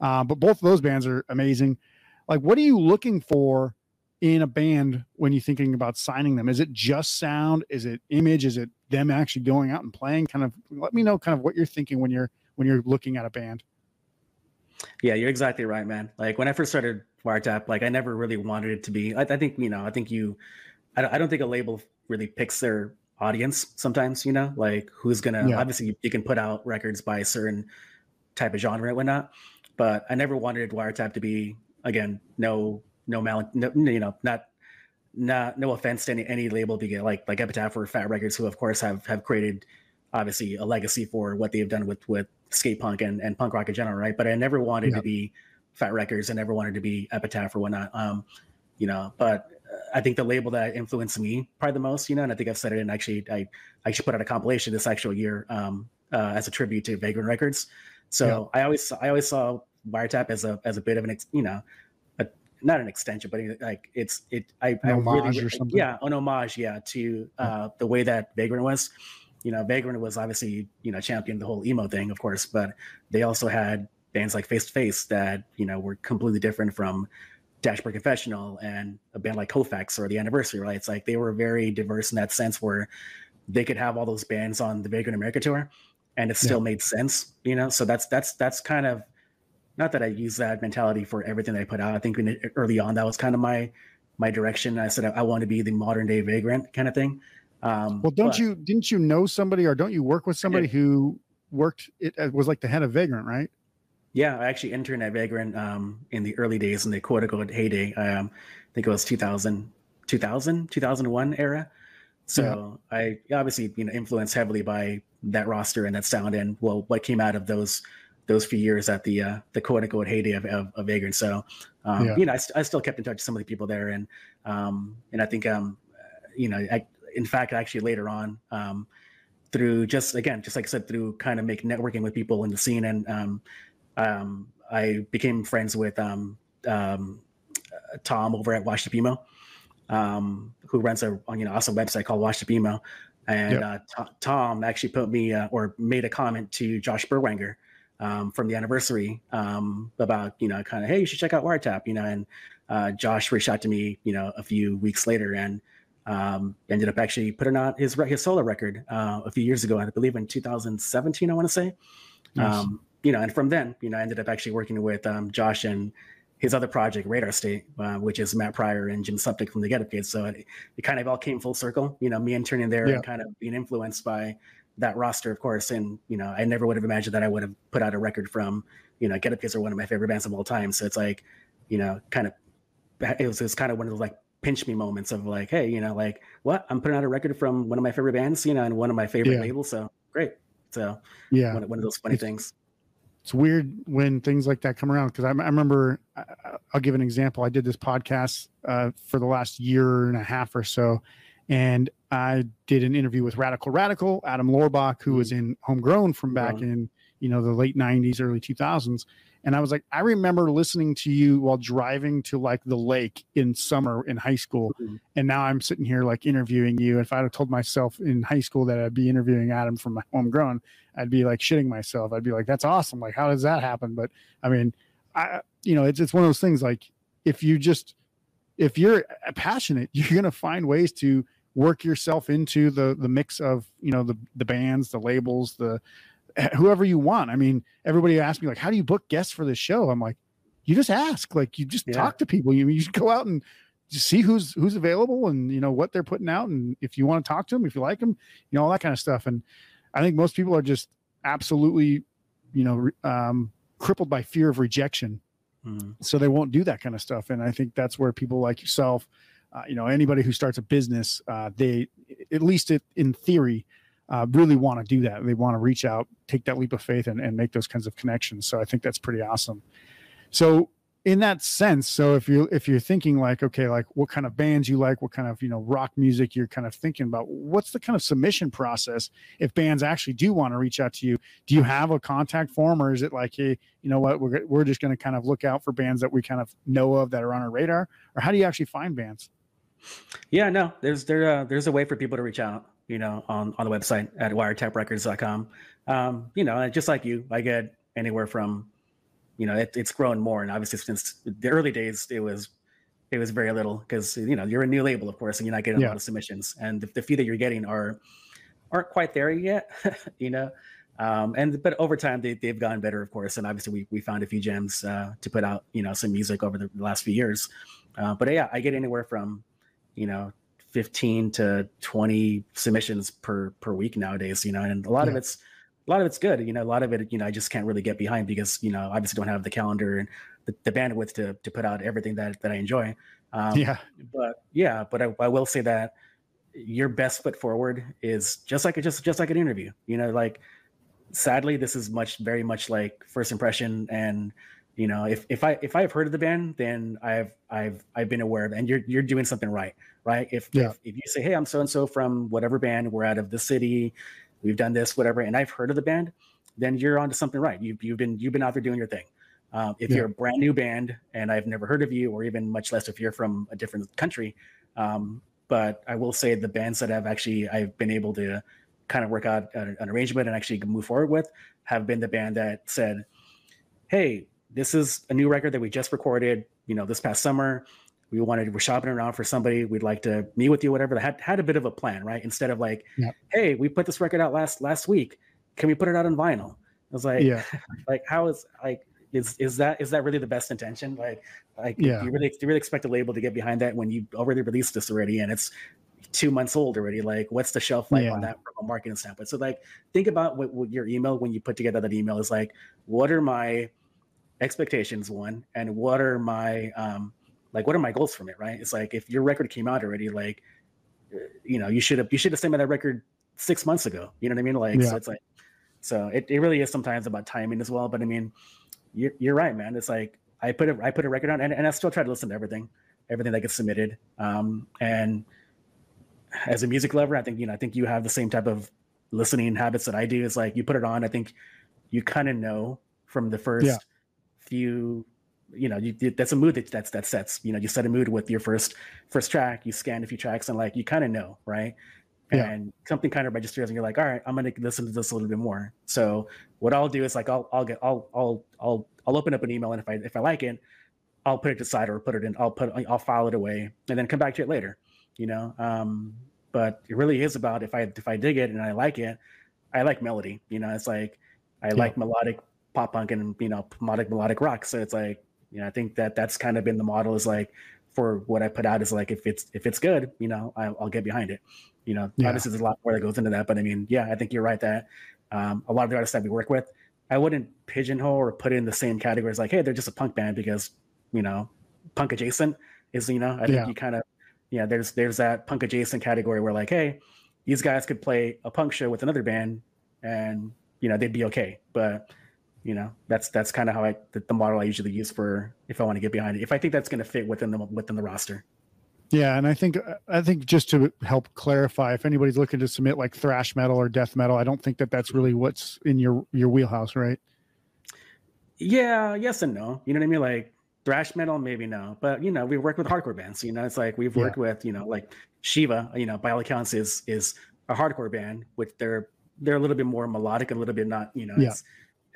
Uh, but both of those bands are amazing. Like, what are you looking for in a band when you're thinking about signing them? Is it just sound? Is it image? Is it them actually going out and playing? Kind of let me know kind of what you're thinking when you're when you're looking at a band. Yeah, you're exactly right, man. Like when I first started Wiretap, like I never really wanted it to be. I, I think you know, I think you, I don't, I don't think a label really picks their audience sometimes. You know, like who's gonna. Yeah. Obviously, you, you can put out records by a certain type of genre and whatnot, but I never wanted Wiretap to be again no no mal no, you know not not no offense to any any label to get like like Epitaph or Fat Records, who of course have have created obviously a legacy for what they've done with with skate punk and, and punk rock in general, right? But I never wanted Yeah. to be Fat Records. I never wanted to be Epitaph or whatnot. Um, you know, but uh, I think the label that influenced me probably the most, you know, and I think I've said it, and actually I I actually put out a compilation this actual year um, uh, as a tribute to Vagrant Records. So I always I always saw Wiretap as a as a bit of an ex, you know, a, not an extension, but like it's it I, I An homage really yeah an homage yeah to uh, the way that Vagrant was you know, Vagrant was obviously, you know, championed the whole emo thing, of course, but they also had bands like Face to Face that, you know, were completely different from Dashboard Confessional and a band like Kofax or The Anniversary, right? It's like they were very diverse in that sense where they could have all those bands on the Vagrant America tour and it still made sense, you know? So that's, that's, that's kind of, not that I use that mentality for everything that I put out. I think early on, that was kind of my, my direction. I said, I, I want to be the modern day Vagrant kind of thing. Um, Well, don't but- you didn't you know somebody or don't you work with somebody who worked it uh, was like the head of Vagrant, right? Yeah, I actually interned at Vagrant um, in the early days in the quote unquote heyday. Um, I think it was 2000, 2000, 2001 era. So I obviously, you know, influenced heavily by that roster and that sound and well, what came out of those those few years at the uh, the quote unquote heyday of, of, of Vagrant. So, um, Yeah. you know, I, st- I still kept in touch with some of the people there, and um, and I think um, you know, I, in fact, actually later on, um, through just again, just like I said, through kind of make networking with people in the scene, and um, um, I became friends with um, um, Tom over at Washed Up Emo, um, who runs a you know awesome website called Washed Up Emo, and yep. uh, T- Tom actually put me uh, or made a comment to Josh Berwanger um, from the anniversary um, about you know kind of hey you should check out Wiretap you know and uh, Josh reached out to me you know a few weeks later. And um, ended up actually putting out his his solo record uh, a few years ago I believe in 2017 I want to say nice. Um, you know and from then you know I ended up actually working with um, Josh and his other project Radar State uh, which is Matt Pryor and Jim Suptic from the Get Up Kids so it, it, kind of all came full circle you know me interning there yeah. and kind of being influenced by that roster, of course. And you know, I never would have imagined that I would have put out a record from, you know, Get Up Kids are one of my favorite bands of all time. So it's like, you know, kind of, it was, it was kind of one of those like pinch me moments of like, hey, you know, like what I'm putting out a record from one of my favorite bands, you know, and one of my favorite yeah. labels. So great. So yeah, one, one of those funny it's, things. It's weird when things like that come around because I, I, remember. I, will give an example. I did this podcast uh, for the last year and a half or so, and I did an interview with Radical Radical, Adam Lorbach, who was mm-hmm. in Homegrown from back in you know the late '90s, early 2000s. And I was like, I remember listening to you while driving to like the lake in summer in high school, mm-hmm. and now I'm sitting here like interviewing you. If I'd have told myself in high school that I'd be interviewing Adam from my Homegrown, I'd be like shitting myself. I'd be like, that's awesome. Like, how does that happen? But I mean, I you know, it's it's one of those things like if you just if you're passionate, you're gonna find ways to work yourself into the the mix of you know the the bands the labels the whoever you want. I mean everybody asks me like how do you book guests for this show? I'm like you just ask. Like you just yeah. talk to people. You, you go out and just see who's who's available and you know what they're putting out and if you want to talk to them if you like them you know all that kind of stuff. And i think most people are just absolutely you know um, crippled by fear of rejection. Mm. so they won't do that kind of stuff. And i think that's where people like yourself uh, you know anybody who starts a business uh, they at least it, in theory uh, really want to do that. They want to reach out take that leap of faith and, and make those kinds of connections. So i think that's pretty awesome. So in that sense so if you if you're thinking like okay like what kind of bands you like what kind of you know rock music you're kind of thinking about what's the kind of submission process if bands actually do want to reach out to you? Do you have a contact form or is it like hey you know what we're, we're just going to kind of look out for bands that we kind of know of that are on our radar? Or how do you actually find bands? Yeah, no, there's there uh, there's a way for people to reach out, you know, on on the website at wiretaprecords.com. Um, you know, just like you, I get anywhere from, you know, it, it's grown more, and obviously since the early days, it was it was very little because you know you're a new label, of course, and you're not getting yeah. a lot of submissions, and the, the few that you're getting are aren't quite there yet, you know. Um, and but over time they they've gotten better, of course, and obviously we we found a few gems uh, to put out, you know, some music over the last few years. Uh, but yeah, I get anywhere from you know 15 to 20 submissions per per week nowadays you know and a lot yeah. of it's a lot of it's good you know a lot of it you know i just can't really get behind because you know obviously don't have the calendar and the, the bandwidth to, to put out everything that that i enjoy um, yeah but yeah but I, I will say that your best foot forward is just like a, just just like an interview you know like sadly this is much very much like first impression and you know if, if i if i've heard of the band then i've i've i've been aware of it and you're you're doing something right right if yeah. if, if you say hey i'm so and so from whatever band we're out of the city we've done this whatever and i've heard of the band then you're onto something right you've, you've been you've been out there doing your thing um, if yeah. you're a brand new band and i've never heard of you or even much less if you're from a different country um, but i will say the bands that i've actually i've been able to kind of work out an, an arrangement and actually move forward with have been the band that said hey this is a new record that we just recorded, you know, this past summer. We wanted, we're shopping around for somebody. We'd like to meet with you, whatever. That had, had a bit of a plan, right? Instead of like, yeah. hey, we put this record out last last week. Can we put it out on vinyl? I was like, yeah. like how is like is is that is that really the best intention? Like, like yeah. do you really do you really expect a label to get behind that when you already released this already and it's two months old already? Like, what's the shelf life yeah. on that from a marketing standpoint? So like, think about what, what your email when you put together that email is like, what are my expectations one and what are my um like what are my goals from it right it's like if your record came out already like uh, you know you should have you should have sent me that record six months ago you know what i mean like yeah. so it's like so it, it really is sometimes about timing as well but i mean you're, you're right man it's like i put a i put a record on and, and i still try to listen to everything everything that gets submitted um and as a music lover, I think you know, I think you have the same type of listening habits that I do. It's like you put it on, I think you kind of know from the first yeah. Few you know you, that's a mood that that's that sets you know you set a mood with your first first track you scan a few tracks and like you kind of know right yeah. and something kind of registers and you're like all right i'm gonna listen to this a little bit more so what i'll do is like i'll i'll get i'll i'll i'll i'll open up an email and if i if i like it i'll put it aside or put it in i'll put i'll file it away and then come back to it later you know um but it really is about if i if i dig it and i like it i like melody you know it's like i yeah. like melodic pop punk and you know melodic melodic rock so it's like you know i think that that's kind of been the model is like for what i put out is like if it's if it's good you know i'll, I'll get behind it you know yeah. obviously there's a lot more that goes into that but i mean yeah i think you're right that um, a lot of the artists that we work with i wouldn't pigeonhole or put in the same categories like hey they're just a punk band because you know punk adjacent is you know i think yeah. you kind of yeah there's there's that punk adjacent category where like hey these guys could play a punk show with another band and you know they'd be okay but you know that's that's kind of how i the, the, model i usually use for if i want to get behind it if i think that's going to fit within the within the roster yeah and i think i think just to help clarify if anybody's looking to submit like thrash metal or death metal i don't think that that's really what's in your your wheelhouse right yeah yes and no you know what i mean like thrash metal maybe no but you know we work with hardcore bands you know it's like we've worked yeah. with you know like SHIIVA you know by all accounts is is a hardcore band which they're they're a little bit more melodic a little bit not you know yeah. it's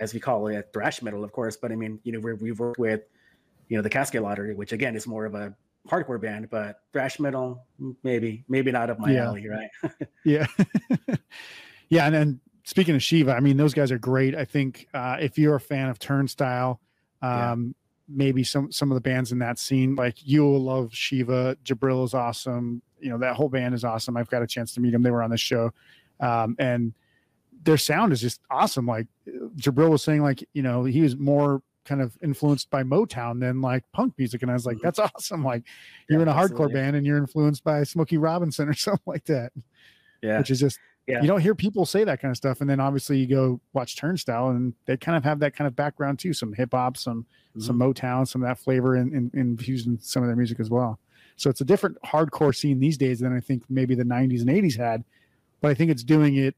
as we call it, thrash metal, of course. But I mean, you know, we have worked with, you know, the Casket Lottery, which again is more of a hardcore band, but thrash metal, maybe, maybe not up my yeah. alley, right? yeah, yeah. And then speaking of SHIIVA, I mean, those guys are great. I think uh, if you're a fan of Turnstile, um, yeah. maybe some some of the bands in that scene, like you'll love SHIIVA. Jabril is awesome. You know, that whole band is awesome. I've got a chance to meet them. They were on the show, um, and their sound is just awesome. Like Jabril was saying, like you know, he was more kind of influenced by Motown than like punk music, and I was like, mm-hmm. that's awesome. Like you're in a absolutely. hardcore band and you're influenced by Smokey Robinson or something like that. Yeah, which is just yeah. you don't hear people say that kind of stuff. And then obviously you go watch Turnstile, and they kind of have that kind of background too. Some hip hop, some mm-hmm. some Motown, some of that flavor in, in, infused in some of their music as well. So it's a different hardcore scene these days than I think maybe the 90s and 80s had. But I think it's doing it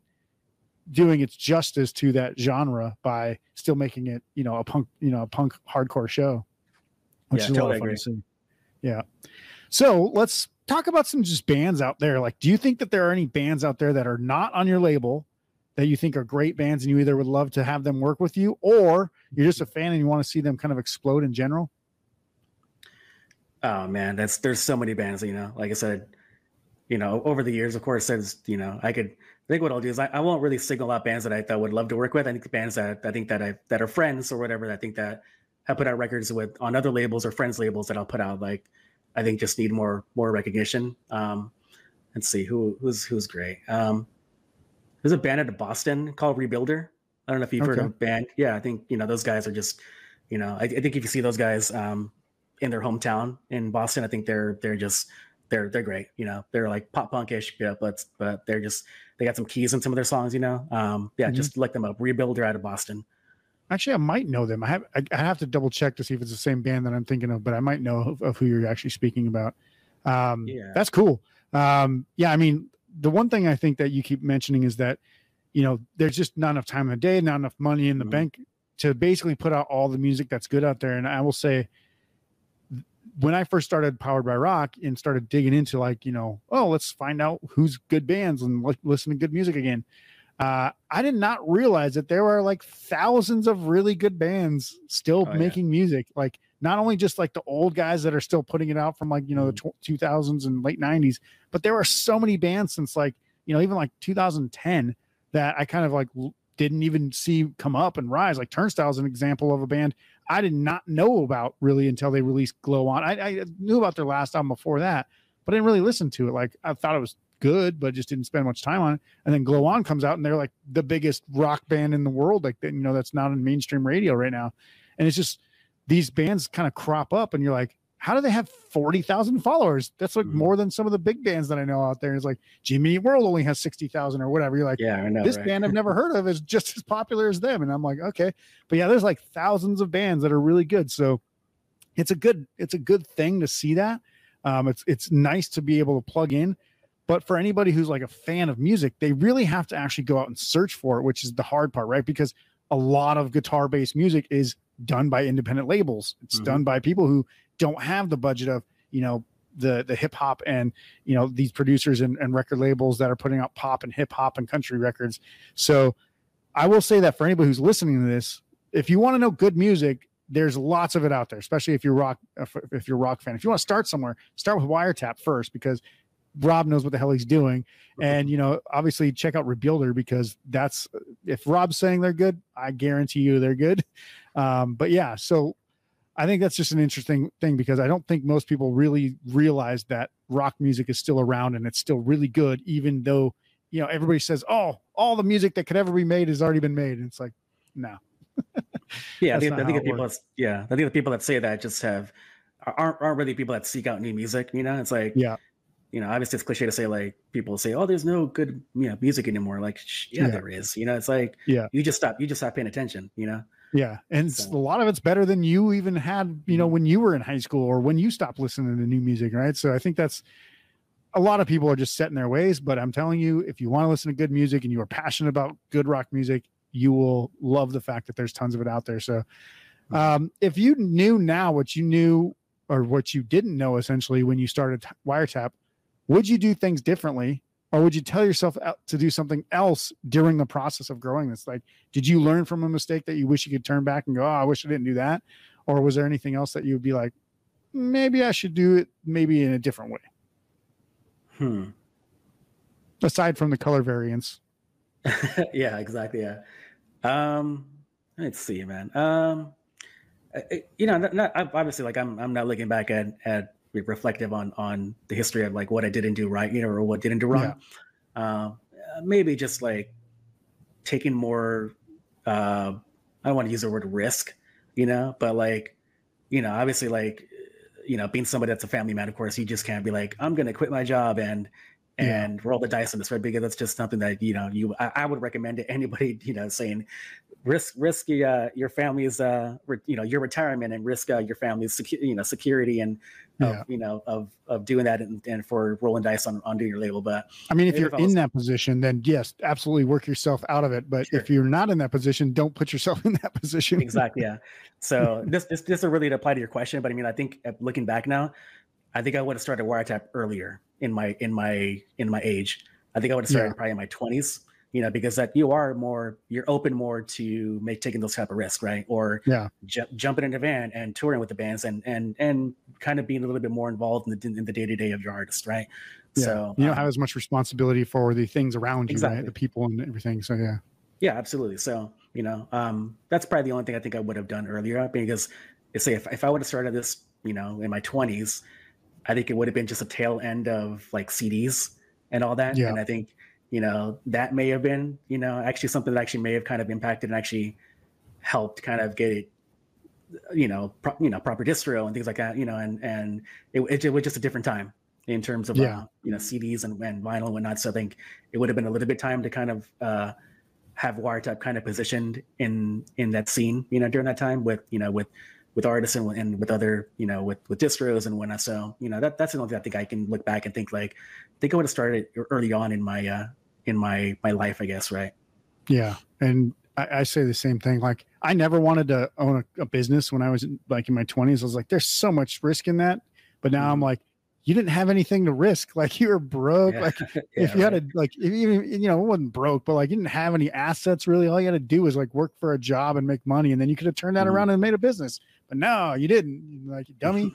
doing its justice to that genre by still making it, you know, a punk, you know, a punk hardcore show, which yeah, is a totally lot of fun to see. Yeah. So let's talk about some just bands out there. Like, do you think that there are any bands out there that are not on your label that you think are great bands and you either would love to have them work with you or you're just a fan and you want to see them kind of explode in general? Oh man, that's there's so many bands, you know, like I said, you know, over the years, of course, there's, you know, I could think what I'll do is I, I won't really signal out bands that I that would love to work with. I think the bands that I think that I that are friends or whatever. I think that have put out records with on other labels or friends labels that I'll put out. Like I think just need more more recognition. Um, let's see who who's who's great. Um, there's a band out of Boston called Rebuilder. I don't know if you've okay. heard of a band. Yeah, I think you know those guys are just, you know, I, I think if you see those guys um, in their hometown in Boston, I think they're they're just they're they're great. You know, they're like pop punkish, yeah, but but they're just they got some keys in some of their songs. You know, um, yeah, mm-hmm. just look them up. Rebuilder out of Boston. Actually, I might know them. I have I, I, have to double check to see if it's the same band that I'm thinking of, but I might know of, of who you're actually speaking about. Um, yeah, that's cool. Um, yeah, I mean, the one thing I think that you keep mentioning is that you know there's just not enough time in the day, not enough money in the mm-hmm. bank to basically put out all the music that's good out there. And I will say, when I first started Powered by Rock and started digging into like, you know, oh, let's find out who's good bands and listen to good music again. Uh, I did not realize that there were like thousands of really good bands still oh, making yeah. music. Like not only just like the old guys that are still putting it out from like, you know, mm. the 2000s and late 90s, but there are so many bands since like, you know, even like 2010 that I kind of like didn't even see come up and rise. Like Turnstile is an example of a band I did not know about really until they released Glow On. I, I knew about their last album before that, but I didn't really listen to it. Like I thought it was good, but just didn't spend much time on it. And then Glow On comes out, and they're like the biggest rock band in the world. Like you know, that's not on mainstream radio right now. And it's just these bands kind of crop up, and you're like, how do they have 40,000 followers? That's like mm-hmm. more than some of the big bands that I know out there. It's like Jimmy World only has 60,000 or whatever. You're like, yeah, I know, this right? band I've never heard of is just as popular as them. And I'm like, okay. But yeah, there's like thousands of bands that are really good. So it's a good, it's a good thing to see that. Um, it's, it's nice to be able to plug in, But for anybody who's like a fan of music, they really have to actually go out and search for it, which is the hard part, right? Because a lot of guitar based music is done by independent labels. It's Mhm. done by people who don't have the budget of, you know, the the hip hop and you know these producers and, and record labels that are putting out pop and hip hop and country records. So I will say that for anybody who's listening to this, if you want to know good music, there's lots of it out there, especially if you're rock if, if you're a rock fan. If you want to start somewhere, start with Wiretap first because Rob knows what the hell he's doing. And you know, obviously check out Rebuilder because that's if Rob's saying they're good, I guarantee you they're good. Um, but yeah, so I think that's just an interesting thing because I don't think most people really realize that rock music is still around and it's still really good, even though you know everybody says, "Oh, all the music that could ever be made has already been made." And it's like, no, Yeah, I think, I think the people. That's, yeah, I think the people that say that just have aren't aren't really people that seek out new music. You know, it's like Yeah. you know, obviously it's cliche to say like people say, "Oh, there's no good you know music anymore." Like, yeah, Yeah. there is. You know, it's like Yeah. you just stop you just stop paying attention. You know, yeah, and So- a lot of it's better than you even had, you know, when you were in high school or when you stopped listening to new music, right? So I think that's a lot of people are just set in their ways. But I'm telling you, if you want to listen to good music and you are passionate about good rock music, you will love the fact that there's tons of it out there. So um, if you knew now what you knew or what you didn't know essentially when you started wiretap would you do things differently or would you tell yourself to do something else during the process of growing this like did you learn from a mistake that you wish you could turn back and go oh i wish i didn't do that or was there anything else that you would be like maybe i should do it maybe in a different way hmm. aside from the color variants yeah, exactly. Yeah. Um, let's see, man. Um, you know, not, not obviously like I'm I'm not looking back at at reflective on on the history of like what I didn't do right, you know, or what didn't do wrong. Um, uh, maybe just like taking more. Uh, I don't want to use the word risk, you know, but like, you know, obviously like, you know, being somebody that's a family man, of course, you just can't be like, I'm gonna quit my job and Yeah. and roll the dice on this, right? Because that's just something that you know you I, I would recommend to anybody, you know, saying risk risk uh, your family's uh re, you know your retirement and risk uh, your family's secu- you know security and of, Yeah. you know of of doing that and, and for rolling dice on on doing your label. But i mean if you're if was- in that position then yes absolutely work yourself out of it but Sure. if you're not in that position don't put yourself in that position exactly yeah so this this this is really to apply to your question but i mean i think uh, looking back now i think i would have started wiretap earlier in my in my in my age i think i would have started Yeah. probably in my 20s you know because that you are more you're open more to make taking those type of risks right or Yeah. ju- jumping in a van and touring with the bands and and and kind of being a little bit more involved in the in the day-to-day of your artist right Yeah. so you don't um, have as much responsibility for the things around you, Exactly. right? The people and everything. So yeah, Yeah, absolutely. So, you know, um, that's probably the only thing I think I would have done earlier because say if, if I would have started this, you know, in my twenties, I think it would have been just a tail end of like CDs and all that. Yeah. And I think, you know, that may have been, you know, actually something that actually may have kind of impacted and actually helped kind of get it, you know, pro- you know, proper distro and things like that, you know, and and it, it, it was just a different time in terms of Yeah. uh, you know CDs and, and vinyl and whatnot. So I think it would have been a little bit time to kind of uh, have Wiretap kind of positioned in in that scene, you know, during that time with you know with with artists and, and with other you know with with distros and whatnot. So you know that that's the only thing I think I can look back and think like I think I would have started early on in my uh in my my life, I guess, right? yeah. And I, I say the same thing. Like I never wanted to own a, a business when I was in, like in my twenties. I was like, there's so much risk in that. But now I'm Mhm. like, you didn't have anything to risk. Like you were broke. Yeah. Like Yeah, if you had right. a like if you you know it wasn't broke, but like you didn't have any assets really. All you had to do was like work for a job and make money, and then you could have turned that Mhm. around and made a business. But no, you didn't. Like dummy.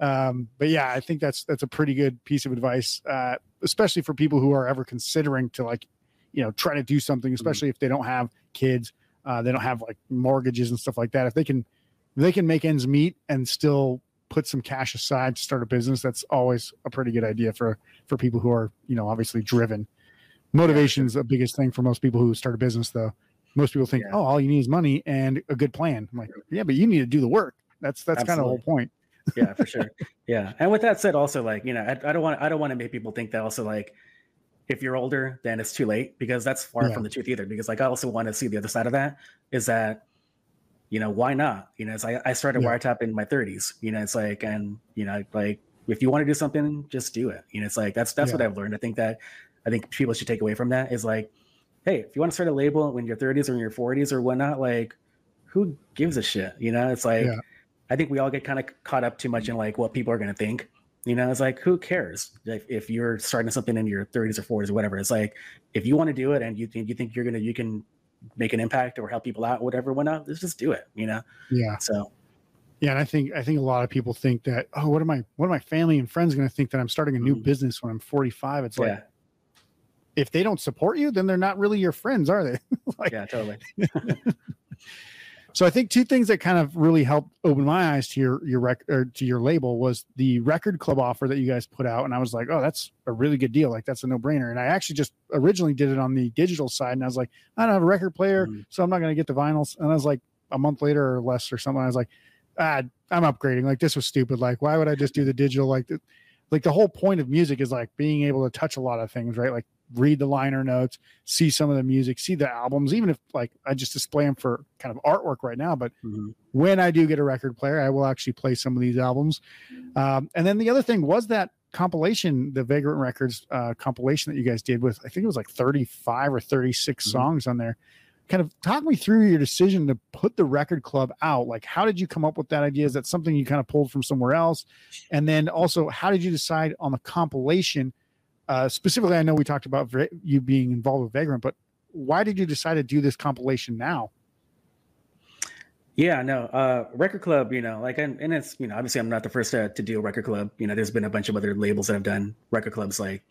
um, but yeah, I think that's that's a pretty good piece of advice, uh, especially for people who are ever considering to like, you know, try to do something, especially if they don't have kids, uh, they don't have like mortgages and stuff like that. If they can, if they can make ends meet and still put some cash aside to start a business, that's always a pretty good idea for for people who are, you know, obviously driven. Motivation's the biggest thing for most people who start a business, though. Most people think, Yeah. oh, all you need is money and a good plan. I'm like, yeah, but you need to do the work. That's that's kind of the whole point. Yeah, for sure. Yeah, and with that said, also like you know, I, I don't want I don't want to make people think that also like if you're older, then it's too late because that's far Yeah. from the truth either. Because like I also want to see the other side of that is that you know why not? You know, it's like I started Yeah. wiretap in my 30s. You know, it's like and you know like if you want to do something, just do it. You know, it's like that's that's Yeah. what I've learned. I think that I think people should take away from that is like, hey, if you want to start a label when you're 30s or in your 40s or whatnot, like, who gives a shit? You know, it's like Yeah. I think we all get kind of caught up too much in like what people are gonna think. You know, it's like who cares if, if you're starting something in your 30s or 40s or whatever. It's like if you want to do it and you think you think you're gonna you can make an impact or help people out, whatever, whatnot, let's just do it. You know, Yeah. so Yeah, and I think I think a lot of people think that oh, what am I? what are my family and friends going to think that I'm starting a new Mhm. business when I'm 45? It's like yeah, if they don't support you, then they're not really your friends, are they? like, yeah, totally. So I think two things that kind of really helped open my eyes to your your rec or to your label was the record club offer that you guys put out, and I was like, oh, that's a really good deal. Like that's a no brainer. And I actually just originally did it on the digital side, and I was like, I don't have a record player, Mhm. so I'm not going to get the vinyls. And I was like, a month later or less or something, I was like, ah, I'm upgrading. Like this was stupid. Like why would I just do the digital? Like the, like the whole point of music is like being able to touch a lot of things, right? Like read the liner notes, see some of the music, see the albums, even if like I just display them for kind of artwork right now. But Mhm. when I do get a record player, I will actually play some of these albums. Um, and then the other thing was that compilation, the Vagrant Records uh, compilation that you guys did with, I think it was like 35 or 36 Mhm. songs on there. Kind of talk me through your decision to put the record club out. Like, how did you come up with that idea? Is that something you kind of pulled from somewhere else? And then also, how did you decide on the compilation? Uh, specifically, I know we talked about you being involved with Vagrant, but why did you decide to do this compilation now? Yeah, no, uh, record club, you know, like, and, and it's, you know, obviously I'm not the first to, to do a record club. You know, there's been a bunch of other labels that have done record clubs, like,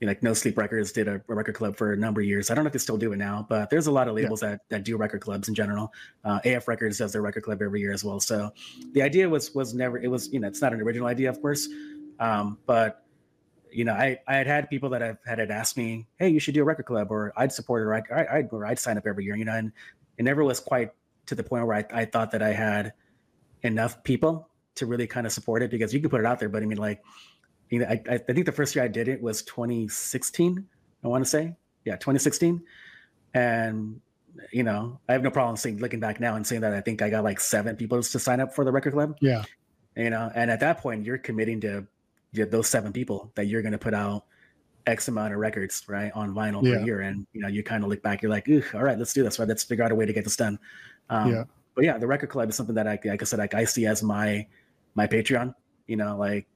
you know, like No Sleep Records did a, a record club for a number of years. I don't know if they still do it now, but there's a lot of Yeah. labels that, that do record clubs in general. Uh, AF Records does their record club every year as well. So the idea was, was never, it was, you know, it's not an original idea, of course. Um, but, you know, I, I had had people that have had it ask me, Hey, you should do a record club or I'd support it or I'd, I- I'd, or I'd sign up every year, you know, and it never was quite to the point where I, I thought that I had enough people to really kind of support it because you can put it out there, but I mean, like, you know, I, I I think the first year I did it was 2016. I want to say, yeah, 2016, and you know, I have no problem saying, looking back now and saying that I think I got like seven people to sign up for the record club. Yeah. You know, and at that point, you're committing to yeah, those seven people that you're going to put out X amount of records, right, on vinyl Yeah. per year, and you know, you kind of look back, you're like, all right, let's do this, right? Let's figure out a way to get this done. Um, Yeah. But yeah, the record club is something that I, like I said, like I see as my my Patreon. You know, like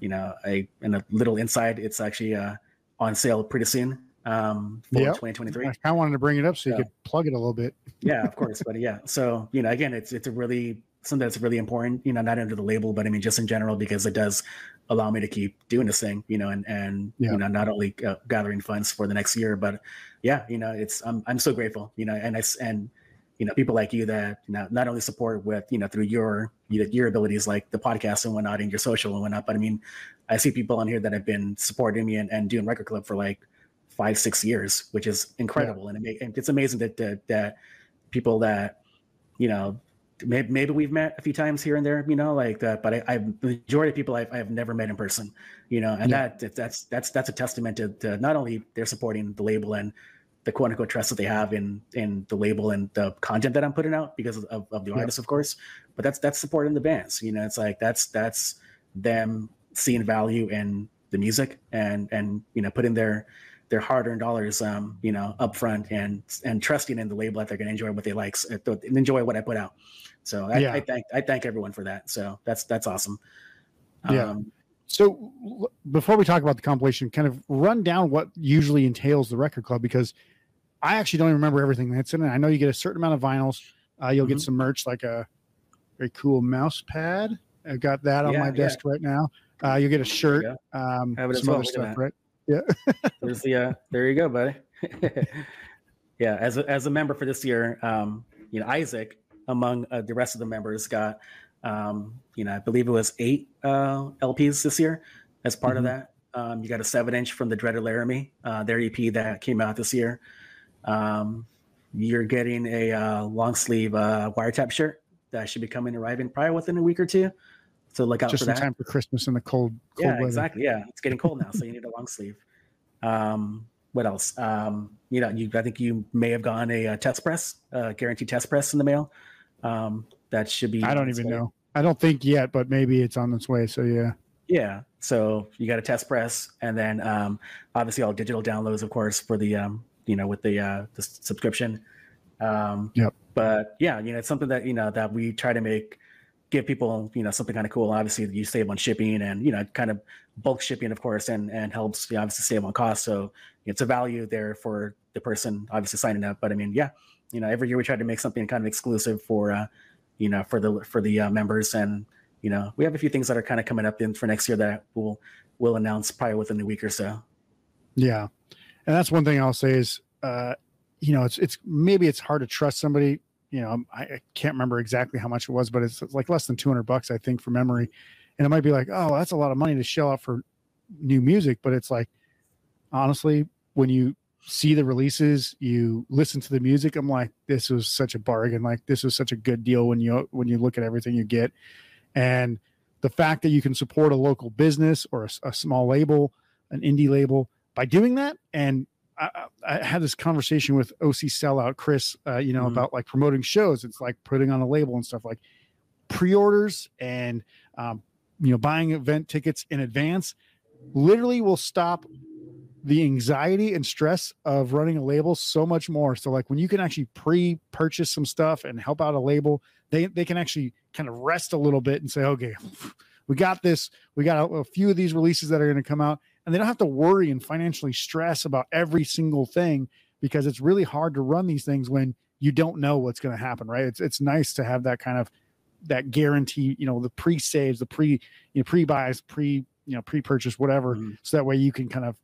you know, I and a little inside, it's actually uh on sale pretty soon um for Yep. 2023 I kind of wanted to bring it up so you Yeah. could plug it a little bit. yeah of course but yeah so you know again it's it's a really something that's really important you know not under the label but i mean just in general because it does allow me to keep doing this thing you know and and Yeah. you know not only uh, gathering funds for the next year but yeah you know it's i'm, I'm so grateful you know and i and you know people like you that you know not only support with you know through your you know, your abilities like the podcast and whatnot and your social and whatnot but i mean i see people on here that have been supporting me and, and doing record club for like five six years which is incredible and, it it's amazing that, that that people that you know maybe, maybe we've met a few times here and there you know like that but i, I the majority of people I've, I've never met in person you know and Yeah. that that's that's that's a testament to, to not only they're supporting the label and the quote unquote trust that they have in in the label and the content that i'm putting out because of, of, of the Yeah. artists of course but that's that's supporting the bands you know it's like that's that's them seeing value in the music and and you know putting their their hard-earned dollars um you know up front and and trusting in the label that they're going to enjoy what they like and enjoy what i put out so I, Yeah. I thank i thank everyone for that so that's that's awesome Yeah. um, So l- before we talk about the compilation, kind of run down what usually entails the record club because I actually don't even remember everything that's in it. I know you get a certain amount of vinyls. Uh, you'll get Mhm. some merch like a very cool mouse pad. I've got that on Yeah, my yeah. desk right now. Uh, you'll get a shirt, um, Have it as some well. other stuff, right? There's the uh, there you go, buddy. yeah, as a, as a member for this year, um, you know Isaac among uh, the rest of the members got, um, you know, I believe it was eight uh, LPs this year as part Mhm. of that. Um, you got a seven inch from the Dreaded Laramie, uh, their EP that came out this year. Um, you're getting a uh, long sleeve uh, wiretap shirt that should be coming arriving probably within a week or two. So look out Just in that time for Christmas and the cold, cold yeah weather. exactly yeah it's getting cold now so you need a long sleeve um what else um you know you i think you may have gotten a, uh test press uh guaranteed test press in the mail um that should be I don't even like- know. I don't think yet, but maybe it's on its way. So yeah, Yeah. So you got a test press, and then um, obviously all digital downloads, of course, for the um, you know with the uh, the subscription. Um, yep. But yeah, you know, it's something that you know that we try to make give people you know something kind of cool. Obviously, you save on shipping, and you know, kind of bulk shipping, of course, and and helps you know, obviously save on cost. So it's a value there for the person obviously signing up. But I mean, yeah, you know, every year we try to make something kind of exclusive for uh, you know for the for the uh, members and you know, we have a few things that are kind of coming up in for next year that we'll we'll announce probably within a week or so. Yeah, and that's one thing I'll say is, uh, you know, it's it's maybe it's hard to trust somebody. You know, I, I can't remember exactly how much it was, but it's like less than two hundred bucks, I think, for memory. And it might be like, oh, that's a lot of money to shell out for new music, but it's like, honestly, when you see the releases, you listen to the music, I'm like, this was such a bargain. Like this was such a good deal when you when you look at everything you get. And the fact that you can support a local business or a, a small label, an indie label, by doing that, and I, I, had this conversation with OC Sellout Chris, uh, you know, mm-hmm. about like promoting shows. It's like putting on a label and stuff like pre-orders and um, you know buying event tickets in advance. Literally, will stop the anxiety and stress of running a label so much more. So like when you can actually pre-purchase some stuff and help out a label, they they can actually kind of rest a little bit and say, okay, we got this. We got a, a few of these releases that are going to come out, and they don't have to worry and financially stress about every single thing because it's really hard to run these things when you don't know what's going to happen. Right? It's it's nice to have that kind of that guarantee. You know, the pre saves, the pre you know pre buys, pre you know pre purchase, whatever, mm-hmm. so that way you can kind of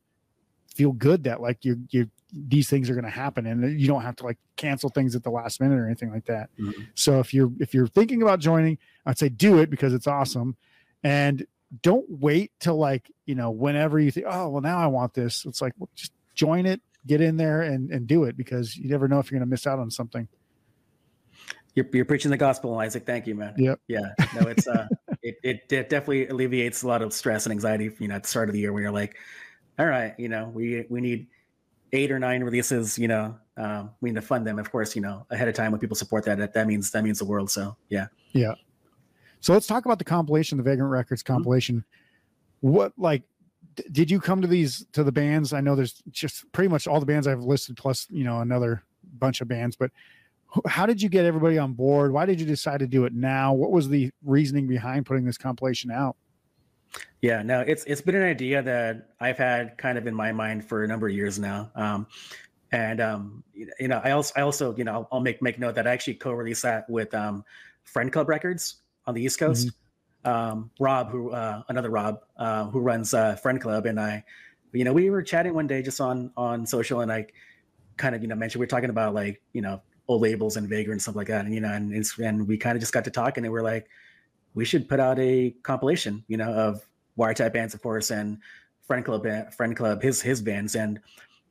feel good that like you you these things are going to happen and you don't have to like cancel things at the last minute or anything like that mm-hmm. so if you're if you're thinking about joining i'd say do it because it's awesome and don't wait till like you know whenever you think oh well now i want this it's like well, just join it get in there and and do it because you never know if you're going to miss out on something you're, you're preaching the gospel isaac thank you man yep. yeah no it's uh it, it, it definitely alleviates a lot of stress and anxiety you know at the start of the year where you're like all right, you know, we we need eight or nine releases, you know, um, we need to fund them, of course, you know, ahead of time when people support that, that, that means, that means the world. So yeah. Yeah. So let's talk about the compilation, the Vagrant Records mm-hmm. compilation. Mm-hmm. What, like, did you come to these, to the bands? I know there's just pretty much all the bands I've listed plus, you know, another bunch of bands, but how did you get everybody on board? Why did you decide to do it now? What was the reasoning behind putting this compilation out? Yeah, no, it's it's been an idea that I've had kind of in my mind for a number of years now. Um, and um, you know, I also I also you know I'll, I'll, make make note that I actually co-released that with um, Friend Club Records on the East Coast. Mm-hmm. Um, Rob, who uh, another Rob, uh, who runs uh, Friend Club, and I, you know, we were chatting one day just on on social, and I kind of you know mentioned we are talking about like you know old labels and Vagrant and stuff like that, and you know, and and we kind of just got to talking, and we're like we should put out a compilation, you know, of Wiretap bands, of course, and Friend Club, Friend Club, his his bands, and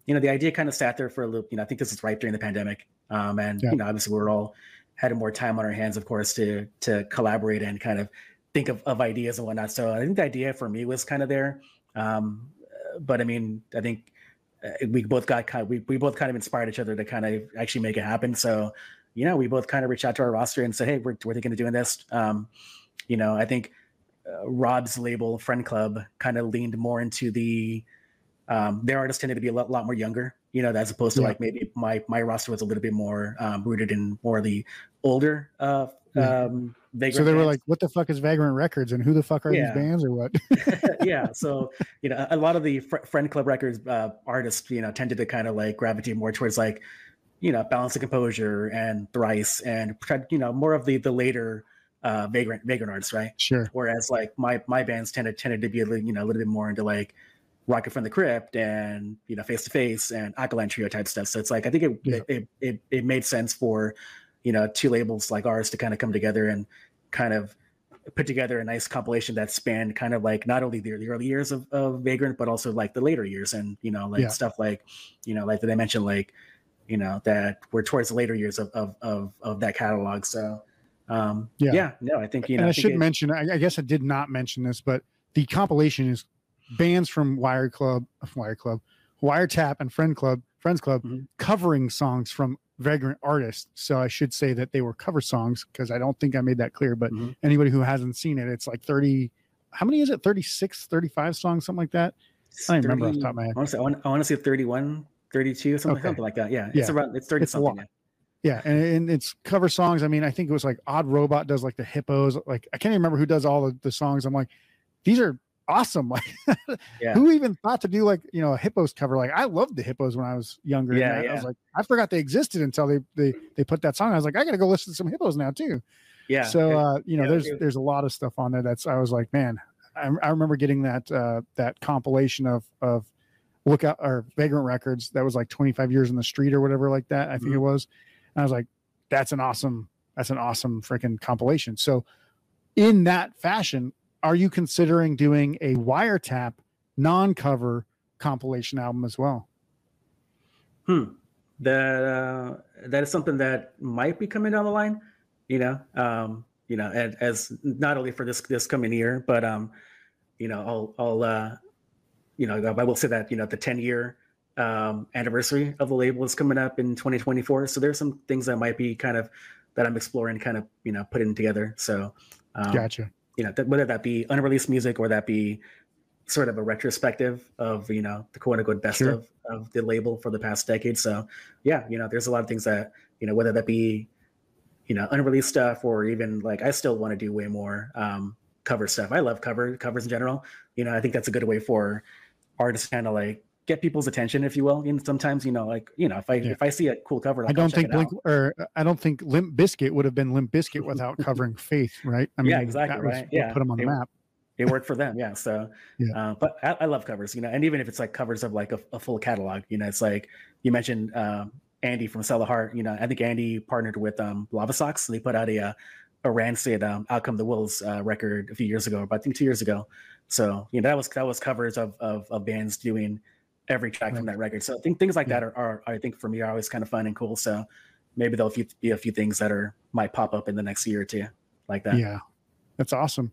you know, the idea kind of sat there for a little. You know, I think this is right during the pandemic, um, and yeah. you know, obviously we're all had more time on our hands, of course, to to collaborate and kind of think of, of ideas and whatnot. So I think the idea for me was kind of there, um, but I mean, I think uh, we both got kind of, we, we both kind of inspired each other to kind of actually make it happen. So, you know, we both kind of reached out to our roster and said, Hey, we're, we're thinking of doing this. Um, you know, I think uh, Rob's label, Friend Club, kind of leaned more into the um, their artists tended to be a lot, lot more younger, you know, as opposed to yeah. like maybe my my roster was a little bit more um, rooted in more of the older uh, um, Vagrant. So they were like, "What the fuck is Vagrant Records, and who the fuck are yeah. these bands, or what?" yeah, so you know, a lot of the fr- Friend Club Records uh, artists, you know, tended to kind of like gravitate more towards like, you know, Balance of Composure and Thrice, and you know, more of the the later uh, vagrant vagrant artists, right? Sure. Whereas like my my bands tended tended to be a little, you know a little bit more into like Rocket from the Crypt and you know Face to Face and Alkaline Trio type stuff. So it's like I think it, yeah. it, it it made sense for you know two labels like ours to kind of come together and kind of put together a nice compilation that spanned kind of like not only the, the early years of, of Vagrant but also like the later years and you know like yeah. stuff like you know like that I mentioned like you know that we're towards the later years of of of, of that catalog. So um, yeah. yeah, no, I think you know. And I, I should it, mention, I, I, guess I did not mention this, but the compilation is bands from Wire Club, Wire Club, Wiretap, and Friend Club, Friends Club, mm-hmm. covering songs from Vagrant artists. So I should say that they were cover songs because I don't think I made that clear. But mm-hmm. anybody who hasn't seen it, it's like thirty, how many is it? 36, 35 songs, something like that. I don't remember off the top of my head. I want to say, I want, I want to say 31, 32, something, Okay. something like that. Yeah, Yeah. it's around it's 30 It's a something. lot. Yeah, and, and it's cover songs. I mean, I think it was like Odd Robot does like the hippos. Like I can't even remember who does all the, the songs. I'm like, these are awesome. Like Yeah. who even thought to do like you know a hippos cover? Like I loved the hippos when I was younger. and Yeah, I, was like, I forgot they existed until they they they put that song. I was like, I gotta go listen to some hippos now too. Yeah. so uh, you know, yeah, there's there's a lot of stuff on there that's I was like, man, I, I remember getting that uh, that compilation of of Lookout or Vagrant Records that was like 25 years in the street or whatever like that. I think it Mhm. was. And I was like, that's an awesome that's an awesome freaking compilation. So in that fashion, are you considering doing a wiretap non-cover compilation album as well? Hmm. That uh, that is something that might be coming down the line. You know, um, you know, and as not only for this this coming year, but um, you know, I'll I'll uh, you know, I will say that you know the ten year um anniversary of the label is coming up in 2024. So there's some things that might be kind of that I'm exploring, kind of you know putting together. So um, Gotcha. You know, that, whether that be unreleased music or that be sort of a retrospective of you know the quote unquote best Sure. of of the label for the past decade. So yeah, you know, there's a lot of things that you know whether that be you know unreleased stuff or even like I still want to do way more um, cover stuff. I love cover covers in general. You know, I think that's a good way for artists kind of like get people's attention, if you will. And sometimes you know, like you know, if I Yeah. if I see a cool cover, like, I don't think Blink or I don't think Limp Bizkit would have been Limp Bizkit without covering Faith, right? I mean, Yeah, exactly, right? Yeah. put them on the It- map. it worked for them yeah so Yeah. uh, but I, I love covers you know and even if it's like covers of like a, a full catalog you know it's like you mentioned um andy from Sell the heart you know i think andy partnered with um lava socks and they put out a uh, a rancid um outcome the wolves uh, record a few years ago about i think two years ago so you know that was that was covers of of, of bands doing every track from that record so i think things like Yeah. that are, are i think for me are always kind of fun and cool so maybe there'll be be a few things that are might pop up in the next year or two like that Yeah, that's awesome.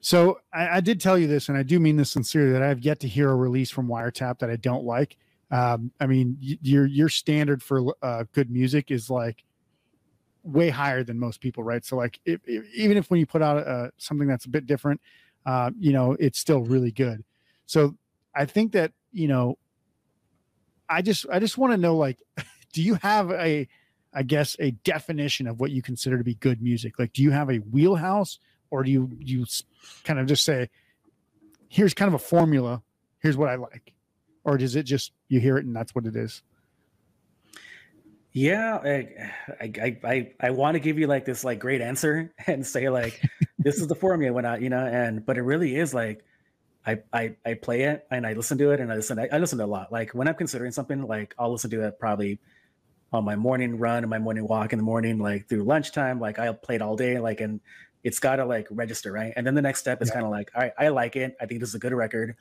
So I, I did tell you this, and I do mean this sincerely, that I have yet to hear a release from Wiretap that I don't like. Um, I mean, y- your your standard for uh, good music is like way higher than most people, right? So like, if, if, even if when you put out uh, something that's a bit different, uh, you know, it's still really good. So I think that you know, I just I just want to know like, do you have a I guess a definition of what you consider to be good music. Like, do you have a wheelhouse, or do you you kind of just say, "Here's kind of a formula. Here's what I like," or does it just you hear it and that's what it is? Yeah, I I I, I, want to give you like this like great answer and say like this is the formula when I you know and but it really is like I I I play it and I listen to it and I listen I, I listen to it a lot. Like when I'm considering something like I'll listen to it probably on my morning run and my morning walk in the morning like through lunchtime. Like I'll play it all day like and it's got to like register right? And then the next step is Yeah. kind of like all right, I like it. I think this is a good record.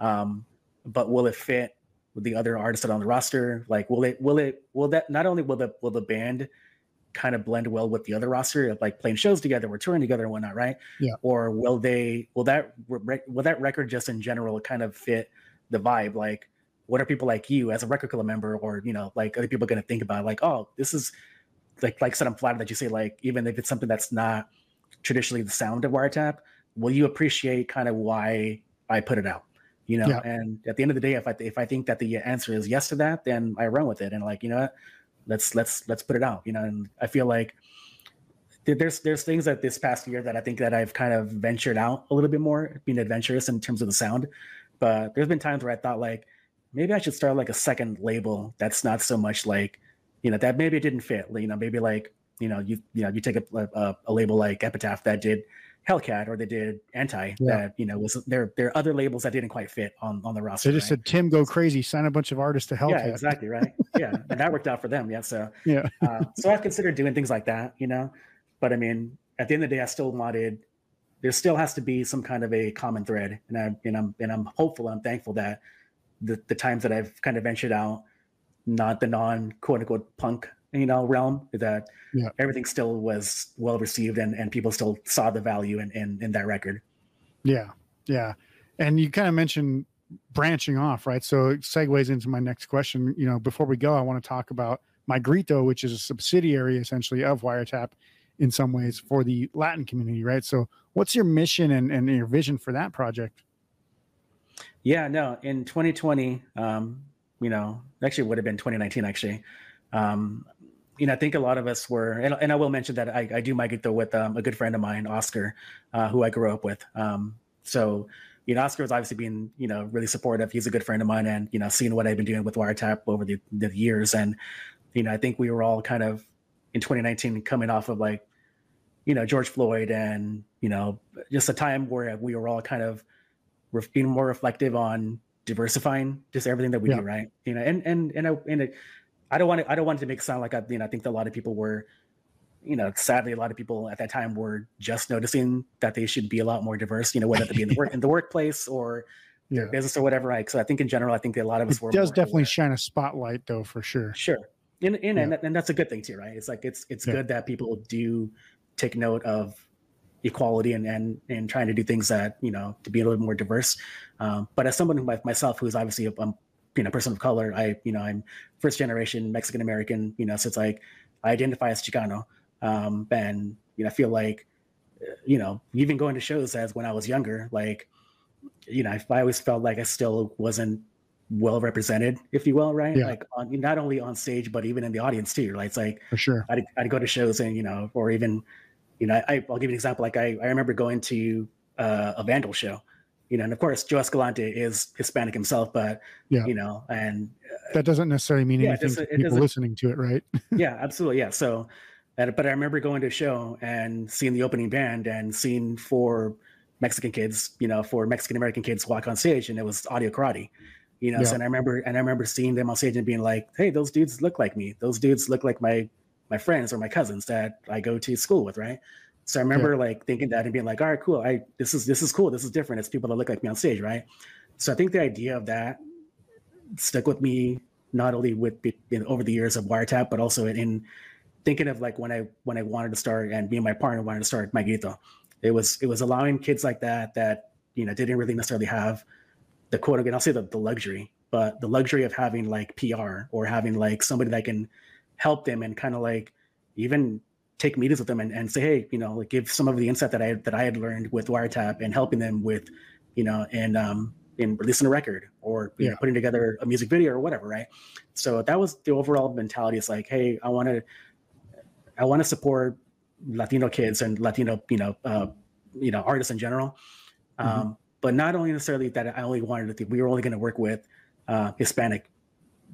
Um but will it fit with the other artists that are on the roster? Like, will it, will it, will that not only will the will the band kind of blend well with the other roster of like playing shows together, we're touring together and whatnot, right? Yeah. Or will they, will that, will that record just in general kind of fit the vibe? Like, what are people like you as a record club member, or you know, like other people going to think about? Like, oh, this is like, like I said, I'm flattered that you say like, even if it's something that's not traditionally the sound of Wiretap, will you appreciate kind of why I put it out? you know Yeah. and at the end of the day if i if i think that the answer is yes to that then i run with it and like you know what let's let's let's put it out you know and i feel like there's there's things that this past year that i think that i've kind of ventured out a little bit more being adventurous in terms of the sound. But there's been times where i thought like maybe i should start like a second label that's not so much like you know that maybe it didn't fit you know maybe like you know you you know you take a, a, a label like epitaph that did Hellcat or they did Anti. Yeah. That you know was there. There are other labels that didn't quite fit on on the roster. They just right? said, "Tim, go crazy, sign a bunch of artists to Hellcat." yeah, exactly right. Yeah, and that worked out for them. Yeah, so Yeah. uh, so I've considered doing things like that, you know. But I mean, at the end of the day, I still wanted. There still has to be some kind of a common thread, and I and I'm and I'm hopeful. And I'm thankful that the the times that I've kind of ventured out, not the non quote unquote punk you know realm, that Yeah. everything still was well received, and and people still saw the value in in, in that record. Yeah, yeah. And you kind of mentioned branching off, right? So it segues into my next question. You know, before we go, I want to talk about My Grito, which is a subsidiary essentially of Wiretap. in some ways for the Latin community, right? So, what's your mission and, and your vision for that project? Yeah, no, in 2020, um, you know, actually would have been 2019, actually. Um, you know, I think a lot of us were, and, and I will mention that I, I do My Grito with um, a good friend of mine, Oscar, uh, who I grew up with. Um, so, you know, Oscar was obviously being, you know, really supportive. He's a good friend of mine, and you know, seeing what I've been doing with Wiretap over the, the years, and you know, I think we were all kind of in 2019 coming off of like, you know, George Floyd, and you know, just a time where we were all kind of being more reflective on diversifying just everything that we yeah. do, right? You know, and and and I, and I don't want to I don't want it to make it sound like I you know I think that a lot of people were, you know, sadly a lot of people at that time were just noticing that they should be a lot more diverse, you know, whether it be in the work in the workplace or yeah. business or whatever, right? So I think in general, I think a lot of us it were does definitely aware. shine a spotlight though for sure. Sure. And and, yeah. and, and that's a good thing too, right? It's like it's it's good that people do take note of equality and and and trying to do things that you know to be a little more diverse. Um, but as someone who myself, who's obviously a, a you know person of color, I you know I'm first generation Mexican American. You know, so it's like I identify as Chicano, um, and you know I feel like you know even going to shows as when I was younger, like you know I, I always felt like I still wasn't well represented, if you will, right? Yeah. Like on not only on stage but even in the audience too. Right? It's like for sure. I'd, I'd go to shows and you know, or even you know, I, will give you an example. Like I, I remember going to uh, a Vandal show, you know, and of course Joe Escalante is Hispanic himself, but yeah, you know, and uh, that doesn't necessarily mean yeah, anything to people listening to it, right? yeah, absolutely, yeah. So, but I remember going to a show and seeing the opening band and seeing four Mexican kids, you know, four Mexican American kids walk on stage, and it was audio karate. You know, yeah. so and I remember and I remember seeing them on stage and being like, "Hey, those dudes look like me. Those dudes look like my my friends or my cousins that I go to school with, right? So I remember yeah. like thinking that and being like, all right, cool. I this is this is cool. This is different. It's people that look like me on stage, right? So I think the idea of that stuck with me not only with in, over the years of wiretap, but also in, in, thinking of like when I when I wanted to start and me and my partner wanted to start My Grito. It was it was allowing kids like that that you know didn't really necessarily have the quote again. I'll say the, the luxury, but the luxury of having like PR or having like somebody that can help them and kind of like even take meetings with them and, and say, hey, you know, like give some of the insight that I that I had learned with Wiretap and helping them with, you know, and um in releasing a record or yeah. know, putting together a music video or whatever, right? So that was the overall mentality. It's like, hey, I want to, I want to support Latino kids and Latino, you know, uh, you know, artists in general. Mm-hmm. Um, but not only necessarily that I only wanted to, Think, we were only going to work with uh, Hispanic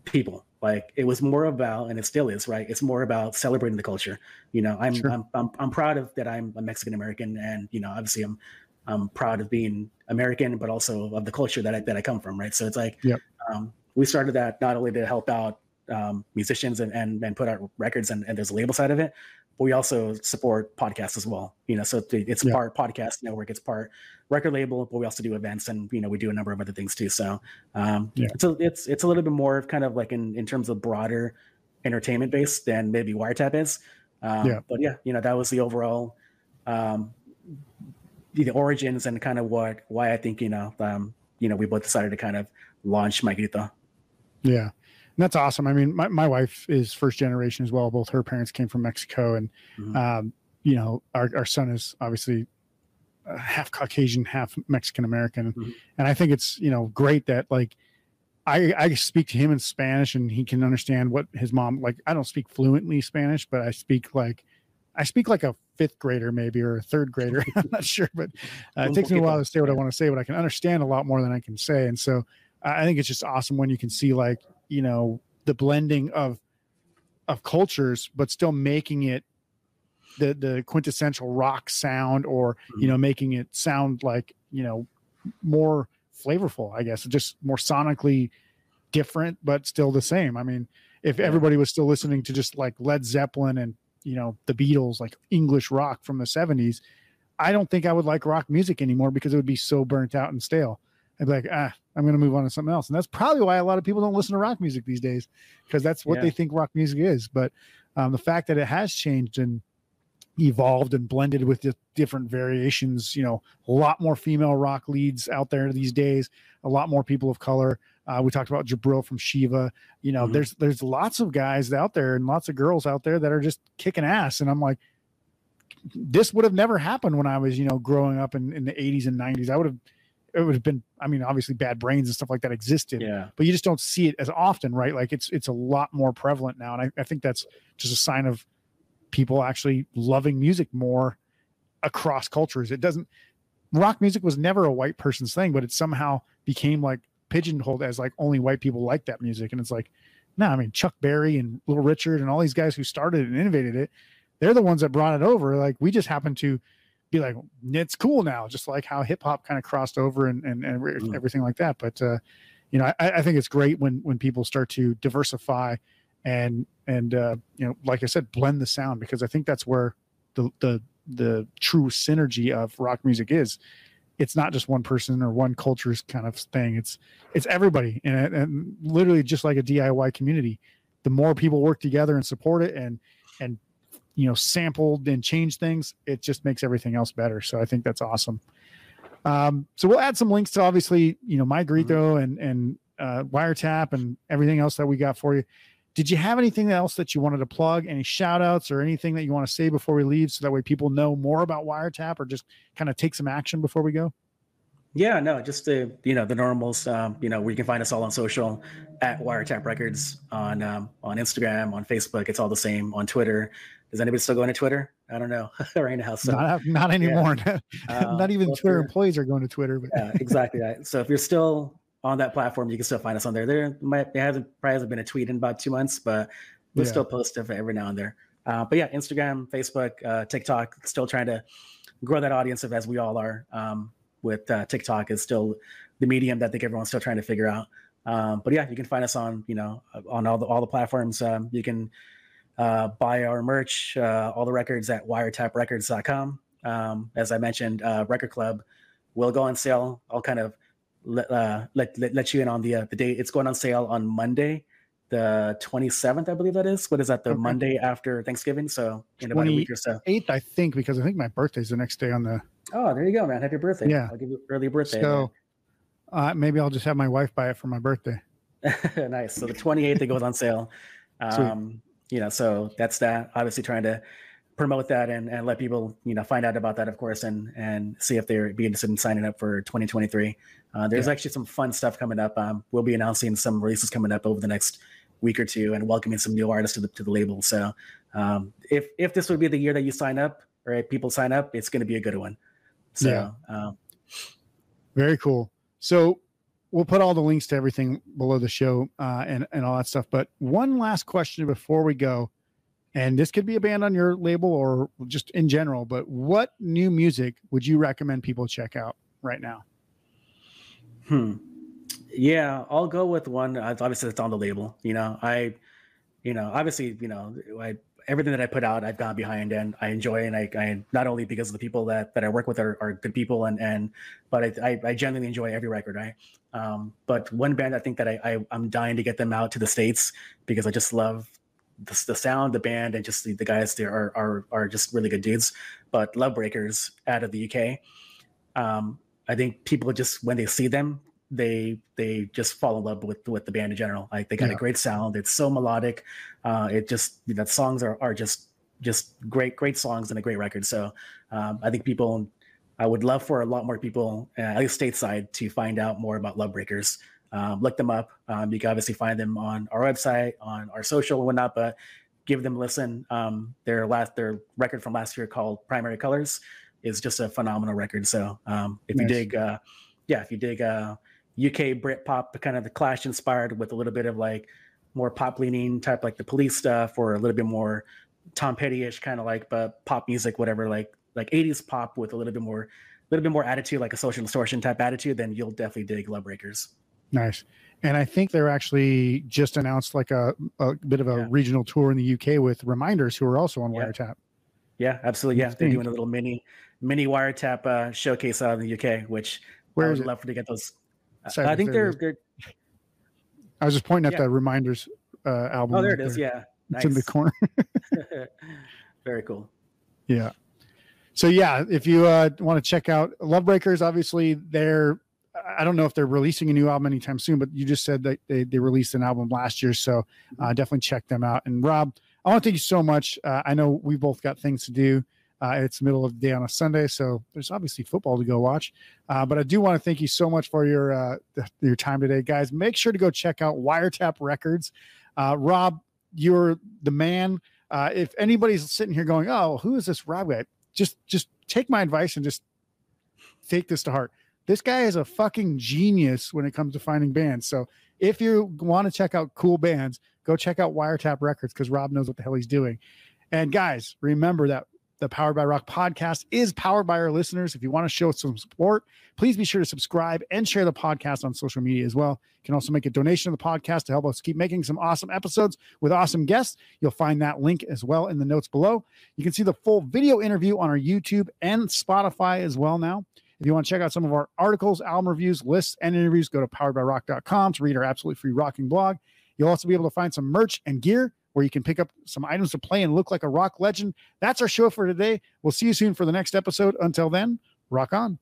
people like it was more about and it still is right it's more about celebrating the culture you know i'm sure. I'm, I'm, I'm proud of that i'm a mexican american and you know obviously i'm i'm proud of being american but also of the culture that i that i come from right so it's like yep. um, we started that not only to help out um, musicians and, and and put out records and, and there's a label side of it but we also support podcasts as well. You know, so it's yeah. part podcast network, it's part record label, but we also do events and you know we do a number of other things too. So um, yeah. it's a, it's it's a little bit more of kind of like in in terms of broader entertainment base than maybe Wiretap is. Um, yeah. But yeah, you know that was the overall um, the origins and kind of what why I think you know um, you know we both decided to kind of launch My Grito. Yeah that's awesome. I mean, my, my wife is first generation as well. Both her parents came from Mexico, and mm-hmm. um, you know, our, our son is obviously uh, half Caucasian, half Mexican American, mm-hmm. and I think it's you know great that like I I speak to him in Spanish and he can understand what his mom like. I don't speak fluently Spanish, but I speak like I speak like a fifth grader maybe or a third grader. I'm not sure, but uh, it takes me a while to say what I want to say, but I can understand a lot more than I can say, and so I think it's just awesome when you can see like you know the blending of of cultures but still making it the the quintessential rock sound or mm-hmm. you know making it sound like you know more flavorful i guess. Just more sonically different but still the same. I mean if everybody was still listening to just like led zeppelin and you know the beatles like english rock from the 70s i don't think i would like rock music anymore because it would be so burnt out and stale. I'd be like, ah, I'm going to move on to something else. And that's probably why a lot of people don't listen to rock music these days because that's what yeah. they think rock music is. But um, the fact that it has changed and evolved and blended with different variations, you know, a lot more female rock leads out there these days, a lot more people of color. Uh, we talked about Jabril from SHIIVA. You know, mm-hmm. there's there's lots of guys out there and lots of girls out there that are just kicking ass. And I'm like, this would have never happened when I was, you know, growing up in, in the 80s and 90s. I would have, it would have been, I mean, obviously bad brains and stuff like that existed, Yeah. but you just don't see it as often, right? Like it's it's a lot more prevalent now. And I, I think that's just a sign of people actually loving music more across cultures. It doesn't rock music was never a white person's thing, but it somehow became like pigeonholed as like only white people like that music. And it's like, no, I mean Chuck Berry and Little Richard and all these guys who started and innovated it, they're the ones that brought it over. Like we just happen to be like, it's cool now, just like how hip hop kind of crossed over and and, and Mm. everything like that. But uh, you know, I, I think it's great when when people start to diversify and and uh, you know, like I said, blend the sound because I think that's where the the the true synergy of rock music is. It's not just one person or one culture's kind of thing. It's it's everybody, and, and literally just like a DIY community. The more people work together and support it, and and you know sampled and change things, it just makes everything else better. So I think that's awesome. Um, so we'll add some links to obviously you know my Grito and and uh, wiretap and everything else that we got for you. Did you have anything else that you wanted to plug? Any shout outs or anything that you want to say before we leave so that way people know more about wiretap or just kind of take some action before we go? Yeah, no, just the you know the normals. Um, you know, where you can find us all on social at Wiretap Records on um, on Instagram, on Facebook. It's all the same on Twitter. Does anybody still going to Twitter? I don't know right now. So not, not anymore. Uh, not even well, Twitter employees are going to Twitter. But yeah, exactly. Right. So if you're still on that platform, you can still find us on there. There might there hasn't probably hasn't been a tweet in about two months, but we'll Yeah. still post stuff every now and there. Uh, but yeah, Instagram, Facebook, uh, TikTok, still trying to grow that audience of as we all are. Um, with uh, TikTok is still the medium that I think everyone's still trying to figure out. Um, but yeah, you can find us on you know on all the all the platforms. Um, you can uh, buy our merch, uh, all the records at wiretaprecords.com. Um, as I mentioned, uh, Record Club will go on sale. I'll kind of let, uh, let, let, let you in on the, uh, the date. It's going on sale on Monday, the 27th, I believe that is. What is that? The Okay. Monday after Thanksgiving. So in about a week or so. eighth, I think, because I think my birthday's the next day on the. Oh, there you go, man. Happy birthday. Yeah. I'll give you early birthday. So uh, maybe I'll just have my wife buy it for my birthday. nice. So the 28th it goes on sale. Sweet. Um, you know, so that's that. Obviously trying to promote that and, and let people, you know, find out about that, of course, and and see if they're be interested in signing up for 2023. Uh, there's Yeah. actually some fun stuff coming up. Um, we'll be announcing some releases coming up over the next week or two and welcoming some new artists to the to the label. So um, if if this would be the year that you sign up or if people sign up, it's going to be a good one. So Yeah. um, Very cool. So we'll put all the links to everything below the show uh, and and all that stuff. But one last question before we go, and this could be a band on your label or just in general. But what new music would you recommend people check out right now? Hmm. Yeah, I'll go with one. uh, Obviously, it's on the label. You know, I, you know, obviously, you know, I everything that I put out, I've gone behind and I enjoy, and I, I not only because of the people that that I work with are, are good people, and and but I, I genuinely enjoy every record, right? Um, but one band I think that I, I I'm dying to get them out to the states because I just love the, the sound, the band, and just the, the guys there are, are are just really good dudes. But Love Breakers out of the UK, um, I think people just when they see them, they they just fall in love with with the band in general. Like they got Yeah. a great sound. It's so melodic. Uh, it just that songs are are just just great great songs and a great record. So um, I think people. I would love for a lot more people, uh, at least stateside, to find out more about Love Breakers. Um, look them up. Um, you can obviously find them on our website, on our social and whatnot, but give them a listen. Um, their last their record from last year called Primary Colors is just a phenomenal record. So um, if you dig, uh, yeah, if you dig uh, UK Brit pop, kind of the Clash inspired with a little bit of like more pop leaning type, like the Police stuff, or a little bit more Tom Petty-ish kind of like, but pop music, whatever, like like 80s pop with a little bit more, a little bit more attitude, like a social distortion type attitude, then you'll definitely dig Love Breakers. Nice. And I think they're actually just announced like a, a bit of a Yeah. regional tour in the UK with Reminders, who are also on Yeah. Wiretap. Yeah, absolutely. Yeah, they're doing a little mini mini wiretap uh, showcase out of the UK, which Where I would love for to get those. Uh, I think there they're they're. I was just pointing at Yeah. the Reminders uh, album. Oh, there right it is. Yeah, It's in the corner. Very cool. Yeah. So yeah, if you uh, want to check out Love Breakers, obviously they're I don't know if they're releasing a new album anytime soon, but you just said that they, they released an album last year, so uh, definitely check them out. And Rob, I want to thank you so much. Uh, I know we both got things to do. Uh, it's middle of the day on a Sunday, so there's obviously football to go watch. Uh, but I do want to thank you so much for your uh, your time today, guys. Make sure to go check out Wiretap Records. Uh, Rob, you're the man. Uh, if anybody's sitting here going, "Oh, who is this Rob guy?" Just just take my advice and just take this to heart. This guy is a fucking genius when it comes to finding bands. So if you want to check out cool bands, go check out Wiretap Records because Rob knows what the hell he's doing. And guys, remember that the Powered by Rock podcast is powered by our listeners. If you want to show some support, please be sure to subscribe and share the podcast on social media as well. You can also make a donation to the podcast to help us keep making some awesome episodes with awesome guests. You'll find that link as well in the notes below. You can see the full video interview on our YouTube and Spotify as well now. If you want to check out some of our articles, album reviews, lists, and interviews, go to poweredbyrock.com to read our absolutely free rocking blog. You'll also be able to find some merch and gear where you can pick up some items to play and look like a rock legend. That's our show for today. We'll see you soon for the next episode. Until then, rock on.